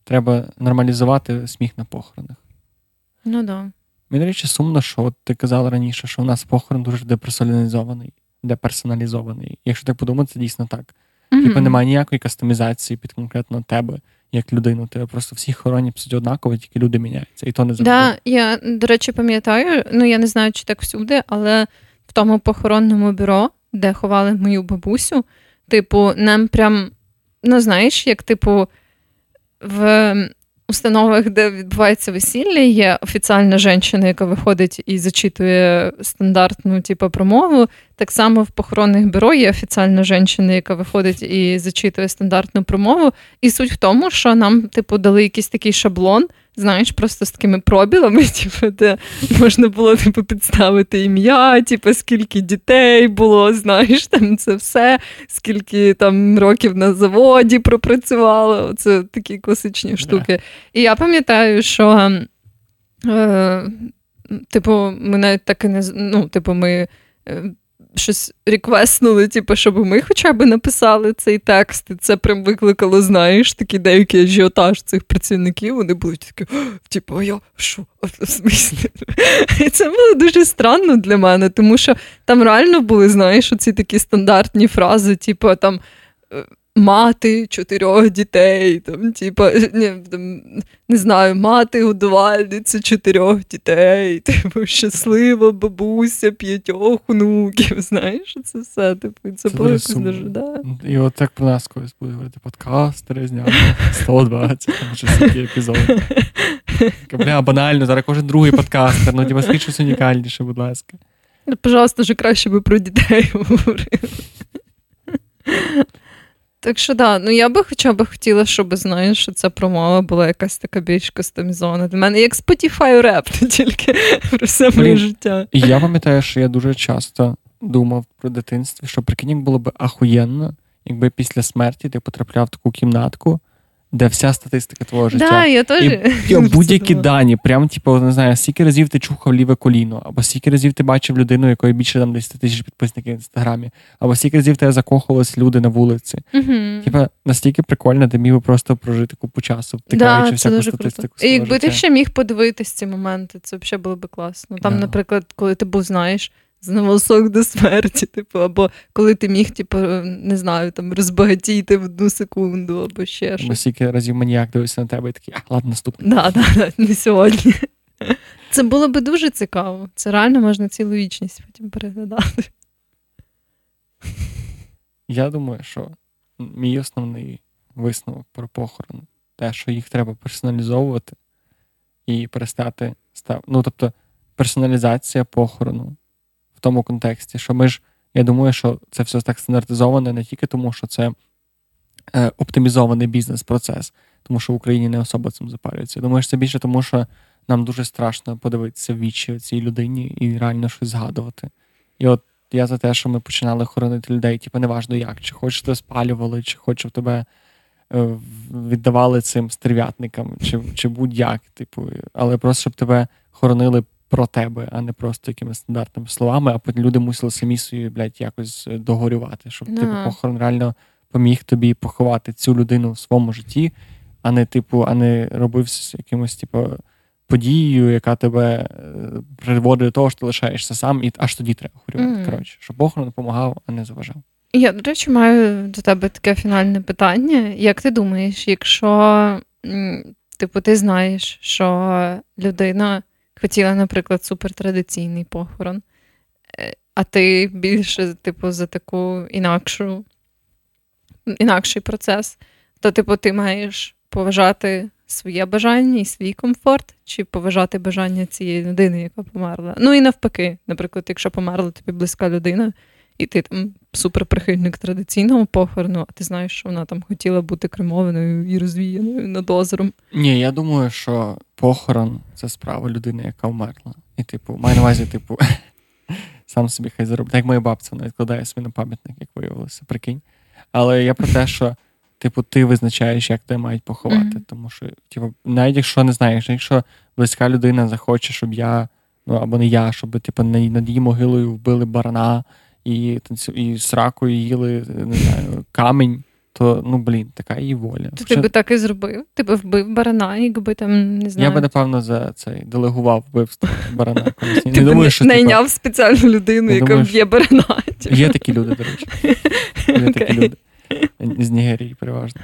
треба нормалізувати сміх на похоронах. Ну да. Мені, до речі, сумно, що от ти казала раніше, що у нас похорон дуже деперсоналізований. Деперсоналізований. Якщо так подумати, це дійсно так. Типу немає ніякої кастомізації під конкретно тебе. як людину. Тебе просто всі хоронять псуть однаково, тільки люди міняються. І то не завжди. Да, я, до речі, пам'ятаю, ну я не знаю, чи так всюди, але в тому похоронному бюро, де ховали мою бабусю, типу, нам прям, ну знаєш, як типу, в установах, де відбувається весілля, є офіціальна жінка, яка виходить і зачитує стандартну типу, промову. Так само в похоронних бюро є офіціальна жінка, яка виходить і зачитує стандартну промову. І суть в тому, що нам, типу, дали якийсь такий шаблон знаєш, просто з такими пробілами, типу, де можна було типу, підставити ім'я, типу, скільки дітей було, знаєш, там це все, скільки там років на заводі пропрацювало. Це такі класичні штуки. І я пам'ятаю, що. Е, Типу, ми навіть так і не ну, типу, ми е, щось реквестнули, типу, щоб ми хоча б написали цей текст. І це прям викликало, знаєш, такий деякий ажіотаж цих працівників. Вони були такі, типу, а я що? І це було дуже странно для мене, тому що там реально були, знаєш, оці такі стандартні фрази, типу там. Мати чотирьох дітей, там, типа, не, там, не знаю, мати годувальниця чотирьох дітей, типу, щаслива бабуся, п'ятьох внуків. Знаєш, це все. Типу, це, це було якось дуже. Да. І от так про нас колись буде говорити подкастери, зняли 120, там щось такі епізоди. Бля, банально, зараз кожен другий подкастер, ну типа скажіть щось унікальніше, будь ласка. Пожалуйста, вже краще би про дітей говорили. Так що да, ну я би хоча б хотіла, щоб знаєш, що ця промова була якась така більш кастомізована. Для мене як Spotify реп, тільки про все моє життя. І я пам'ятаю, що я дуже часто думав про дитинство, що прикинь, було б ахуєнно, якби після смерті ти потрапляв в таку кімнатку, де вся статистика твого життя. Да, я теж І будь-які дані, прям, типу, не знаю, скільки разів ти чухав ліве коліно, або скільки разів ти бачив людину, якої більше там 10 тисяч підписників в інстаграмі, або скільки разів тебе закохувались люди на вулиці. uh Типа настільки прикольно, ти міг би просто прожити купу часу, втикаючи да, всяку статистику. І якби життя. ти ще міг подивитись ці моменти, це взагалі було б класно. Там, yeah. наприклад, коли ти був знаєш з новосок до смерті, типу, або коли ти міг, типу, не знаю, там розбагатіти в одну секунду, або ще щось. Бо стільки разів маніяк дивився на тебе і такий, а, ладно, наступний. Да, да, да, не сьогодні. Це було би дуже цікаво. Це реально можна цілу вічність потім переглядати. Я думаю, що мій основний висновок про похорон те, що їх треба персоналізовувати і перестати став. Ну, тобто, персоналізація похорону в тому контексті, що ми ж, я думаю, що це все так стандартизоване не тільки тому, що це е, оптимізований бізнес-процес, тому що в Україні не особо цим запарюється. Я думаю, що це більше тому, що нам дуже страшно подивитися в вічі цій людині і реально щось згадувати. І от я за те, що ми починали хоронити людей, типу, неважно як, чи хоч тебе спалювали, чи хоч щоб тебе е, віддавали цим стерв'ятникам, чи чи будь-як, типу, але просто щоб тебе хоронили про тебе, а не просто якимись стандартними словами, а потім люди мусили самі собі, блядь, якось е, догорювати, щоб no. типу похорон реально поміг тобі поховати цю людину в своєму житті, а не типу, а не робився якимось, типу, подією, яка тебе е, приводить до того, що ти лишаєшся сам, і аж тоді треба горювати. Mm. Коротше, щоб похорон допомагав, а не заважав. Я, до речі, маю до тебе таке фінальне питання. Як ти думаєш, якщо, типу, ти знаєш, що людина хотіла, наприклад, супертрадиційний похорон, е, а ти більше, типу, за таку інакшу, інакший процес, то, типу, ти маєш поважати своє бажання і свій комфорт, чи поважати бажання цієї людини, яка померла. Ну і навпаки, наприклад, якщо померла тобі близька людина, і ти там суперприхильник традиційного похорону, а ти знаєш, що вона там хотіла бути кремованою і розвіяною над озером. Ні, я думаю, що похорон це справа людини, яка вмерла. І, типу, маю на увазі, типу, сам собі хай заробить. Як моя бабця вона відкладає собі на пам'ятник, як виявилося, прикинь. Але я про те, що. Типу, ти визначаєш, як тебе мають поховати. Mm-hmm. Тому що, типу, навіть якщо не знаєш, якщо близька людина захоче, щоб я, ну або не я, щоб типу, над її могилою вбили барана, і і сракою їли не знаю, камінь, то ну блін, така її воля. То ти би так і зробив? Ти би вбив барана, якби там не знаю. Я би, напевно, за цей делегував вбивство барана. Ти не думаю, що найняв типу, спеціальну людину, яка думаю, вб'є барана. Є такі люди, до речі. Є такі люди. З Нігерії переважно.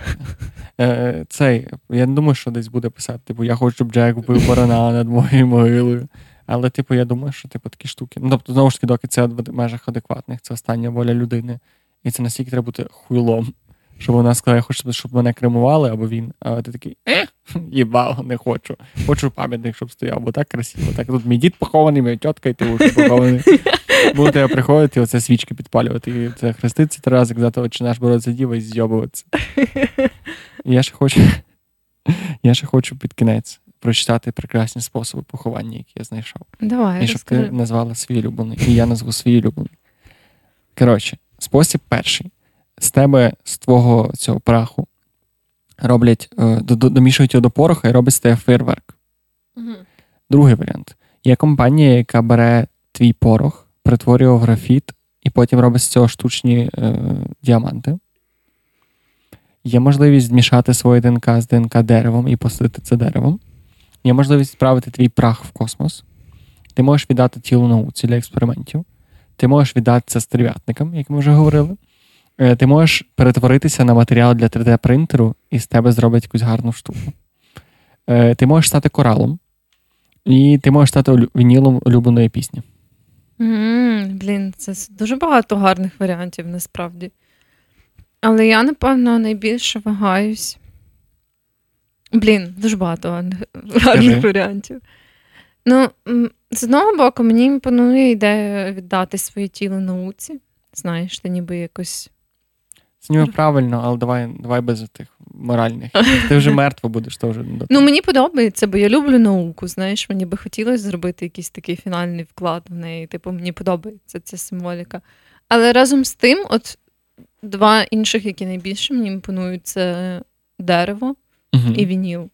Е, Цей, я не думаю, що десь буде писати, типу, я хочу, щоб Джек вбив барана над моєю могилою. Але, типу, я думаю, що типу такі штуки. Ну, тобто, знову ж таки, доки це в межах адекватних, це остання воля людини. І це настільки треба бути хуйлом, щоб вона сказала, я хочу, щоб мене кремували, або він. А ти такий, е, їбав, не хочу. Хочу пам'ятник, щоб стояв, бо так красиво. Так тут мій дід похований, моя тітка, і ти вже похований. Будете я приходити, і оце свічки підпалювати. І це хреститься три рази, казати, наш боротися діва і зйобуватися. Я ще хочу. Я ще хочу під кінець прочитати прекрасні способи поховання, які я знайшов. Давай, І щоб розкажи. ти назвала свій улюблений, і я назву свій улюблений. Коротше, спосіб перший. З тебе, з твого цього праху, роблять, е, до- до- домішують його до пороха і роблять з тебе фейерверк. Мгм. Другий варіант. Є компанія, яка бере твій порох, перетворює його в графіт і потім робить з цього штучні е, діаманти. Є можливість змішати своє ДНК з ДНК деревом і посадити це деревом. Є можливість відправити твій прах в космос. Ти можеш віддати тілу науці для експериментів. Ти можеш віддати це стерв'ятникам, як ми вже говорили. Е, Ти можеш перетворитися на матеріал для 3D-принтеру і з тебе зроблять якусь гарну штуку. Е, Ти можеш стати коралом, і ти можеш стати вінілом улюбленої пісні. М, Блін, це дуже багато гарних варіантів насправді. Але я, напевно, найбільше вагаюсь. Блін, дуже багато гарних, варіантів. Ну, з одного боку, мені імпонує ідея віддати своє тіло науці. Знаєш, ти ніби якось. Це ніби правильно, але давай, давай без тих моральних. Ти вже мертво будеш, то вже Ну, мені подобається, бо я люблю науку. Знаєш, мені би хотілося зробити якийсь такий фінальний вклад в неї. Типу, мені подобається ця символіка. Але разом з тим, от два інших, які найбільше мені імпонують, це дерево Мгм. і вініл.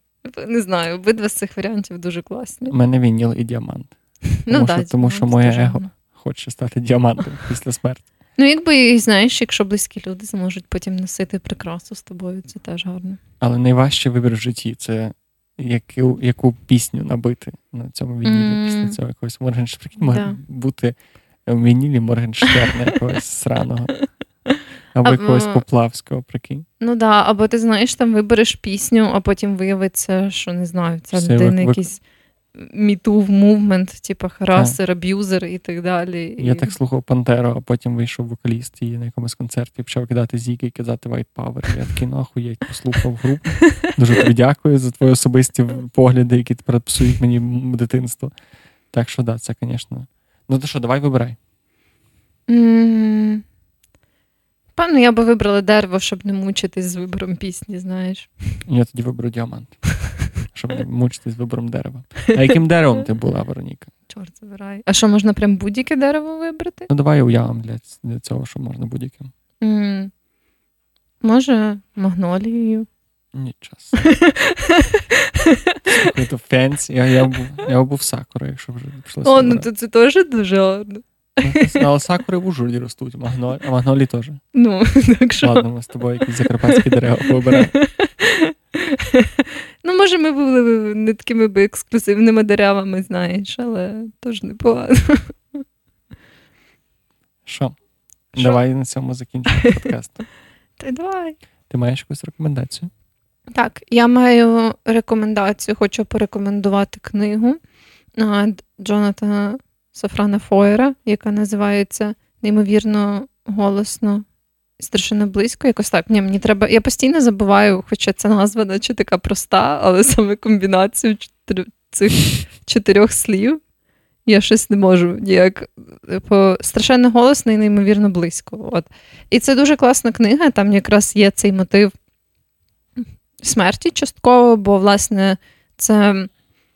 Не знаю, обидва з цих варіантів дуже класні. У мене вініл і діамант. Ну, що- да, тому що моє его. Хоче стати діамантом після смерті. Ну, якби знаєш, якщо близькі люди зможуть потім носити прикрасу з тобою, це теж гарно. Але найважчий вибір в житті це яку, яку пісню набити на цьому вінілі Мгм. після цього якогось Моргенштерна. Може Да. бути в вінілі Моргенштерна якогось сраного. Або Або- якогось Поплавського, прикинь. Ну да, або ти знаєш, там вибереш пісню, а потім виявиться, що не знаю, ця людина вик- якийсь мітув мувмент, типу харасер, аб'юзер і так далі. Я І- так слухав Пантеро, а потім вийшов вокаліст і на якомусь концерті почав кидати зіки і казати White Power. Я такий, ну охуєть, послухав групу. Дуже тобі дякую за твої особисті погляди, які тепер псують мені дитинство. Так що да, це, звісно. Ну то що, давай вибирай. М, Певно, я би вибрала дерево, щоб не мучитись з вибором пісні, знаєш. Я тоді виберу діамант, щоб не мучитись з вибором дерева. А яким деревом ти була, Вероніка? Чорт забирай. А що, можна прям будь-яке дерево вибрати? Ну давай уявимо для, для цього, що можна будь-яким. М, Може, магнолією. Фенсі. Я, я, був, я був сакурою, якщо вже пішло. О, ну то це теж дуже гарно. Але сакури в Ужгороді ростуть, магнолі, а магнолі теж. Ну, так що. Ладно, ми з тобою якісь закарпатські дерева вибираємо. Ну, може, ми були не такими би ексклюзивними деревами, знаєш, але теж непогано. Що? Давай на цьому закінчимо подкаст. Та давай. Ти маєш якусь рекомендацію? Так, я маю рекомендацію, хочу порекомендувати книгу а, Сафрана Фойера, яка називається Неймовірно голосно і страшенно близько. Якось так. Ні, мені треба. Я постійно забуваю, хоча ця назва наче така проста, але саме комбінацію чотир- цих чотирьох слів. Я щось не можу ніяк по страшенно голосно і неймовірно близько. От. І це дуже класна книга. Там якраз є цей мотив смерті частково, бо, власне, це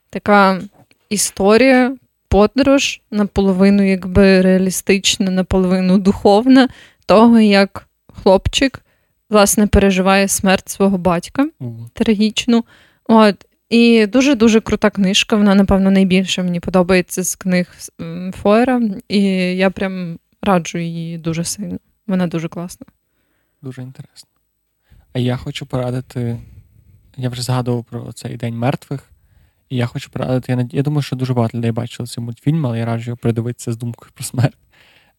така історія, подорож, наполовину якби реалістична, наполовину духовна, того, як хлопчик власне переживає смерть свого батька У, трагічну. От. І дуже-дуже крута книжка. Вона, напевно, найбільше мені подобається з книг Фойера. І я прям раджу її дуже сильно. Вона дуже класна. Дуже інтересно. А я хочу порадити. Я вже згадував про цей День мертвих. Я хочу порадити. Я, над- я думаю, що дуже багато людей бачили цей мультфільм, але я раджу його придивитися з думкою про смерть.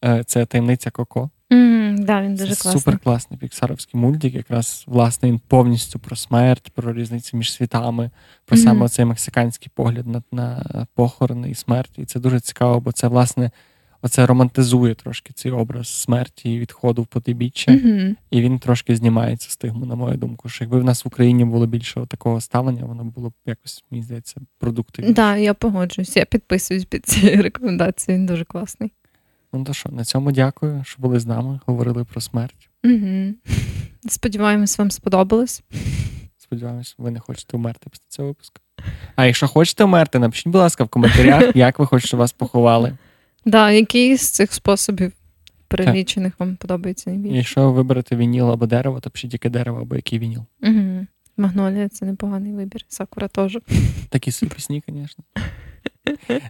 Е, Це таємниця Коко. М, Да, він дуже класний. супер класний піксаровський мультик. Якраз власне він повністю про смерть, про різницю між світами, про Мгм. саме цей мексиканський погляд на, на похорони і смерть. І це дуже цікаво, бо це власне оце романтизує трошки цей образ смерті і відходу в потибіччя. Мгм. І він трошки знімає цю стигму, на мою думку. Що якби в нас в Україні було більше такого ставлення, воно було б якось, мені здається, продуктивніше. Да, я погоджуюсь. Я підписуюсь під цією рекомендацією. Він дуже класний. Ну то що, на цьому дякую, що були з нами, говорили про смерть. Угу. Сподіваємось, вам сподобалось. Сподіваємось, ви не хочете вмерти після цього випуску. А якщо хочете вмерти, напишіть, будь ласка, в коментарях, як ви хочете, щоб вас поховали. Да, який з цих способів перелічених вам подобається найбільше? якщо ви виберете вініл або дерево, то пишіть яке дерево або який вініл. Угу. Магнолія це непоганий вибір. Сакура теж. Такі собі пісні, звісно.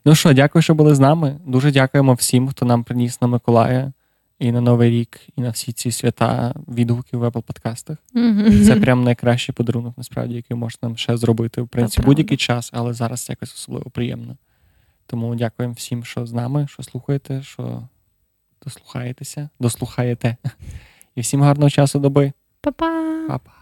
Ну що, дякую, що були з нами. Дуже дякуємо всім, хто нам приніс на Миколая і на Новий рік, і на всі ці свята відгуки в Apple подкастах. Це прям найкращий подарунок, насправді, який можна нам ще зробити. В принципі, будь-який час, але зараз якось особливо приємно. Тому дякуємо всім, що з нами, що слухаєте, що дослухаєтеся, дослухаєте. І всім гарного часу доби. Па-па! Па-па.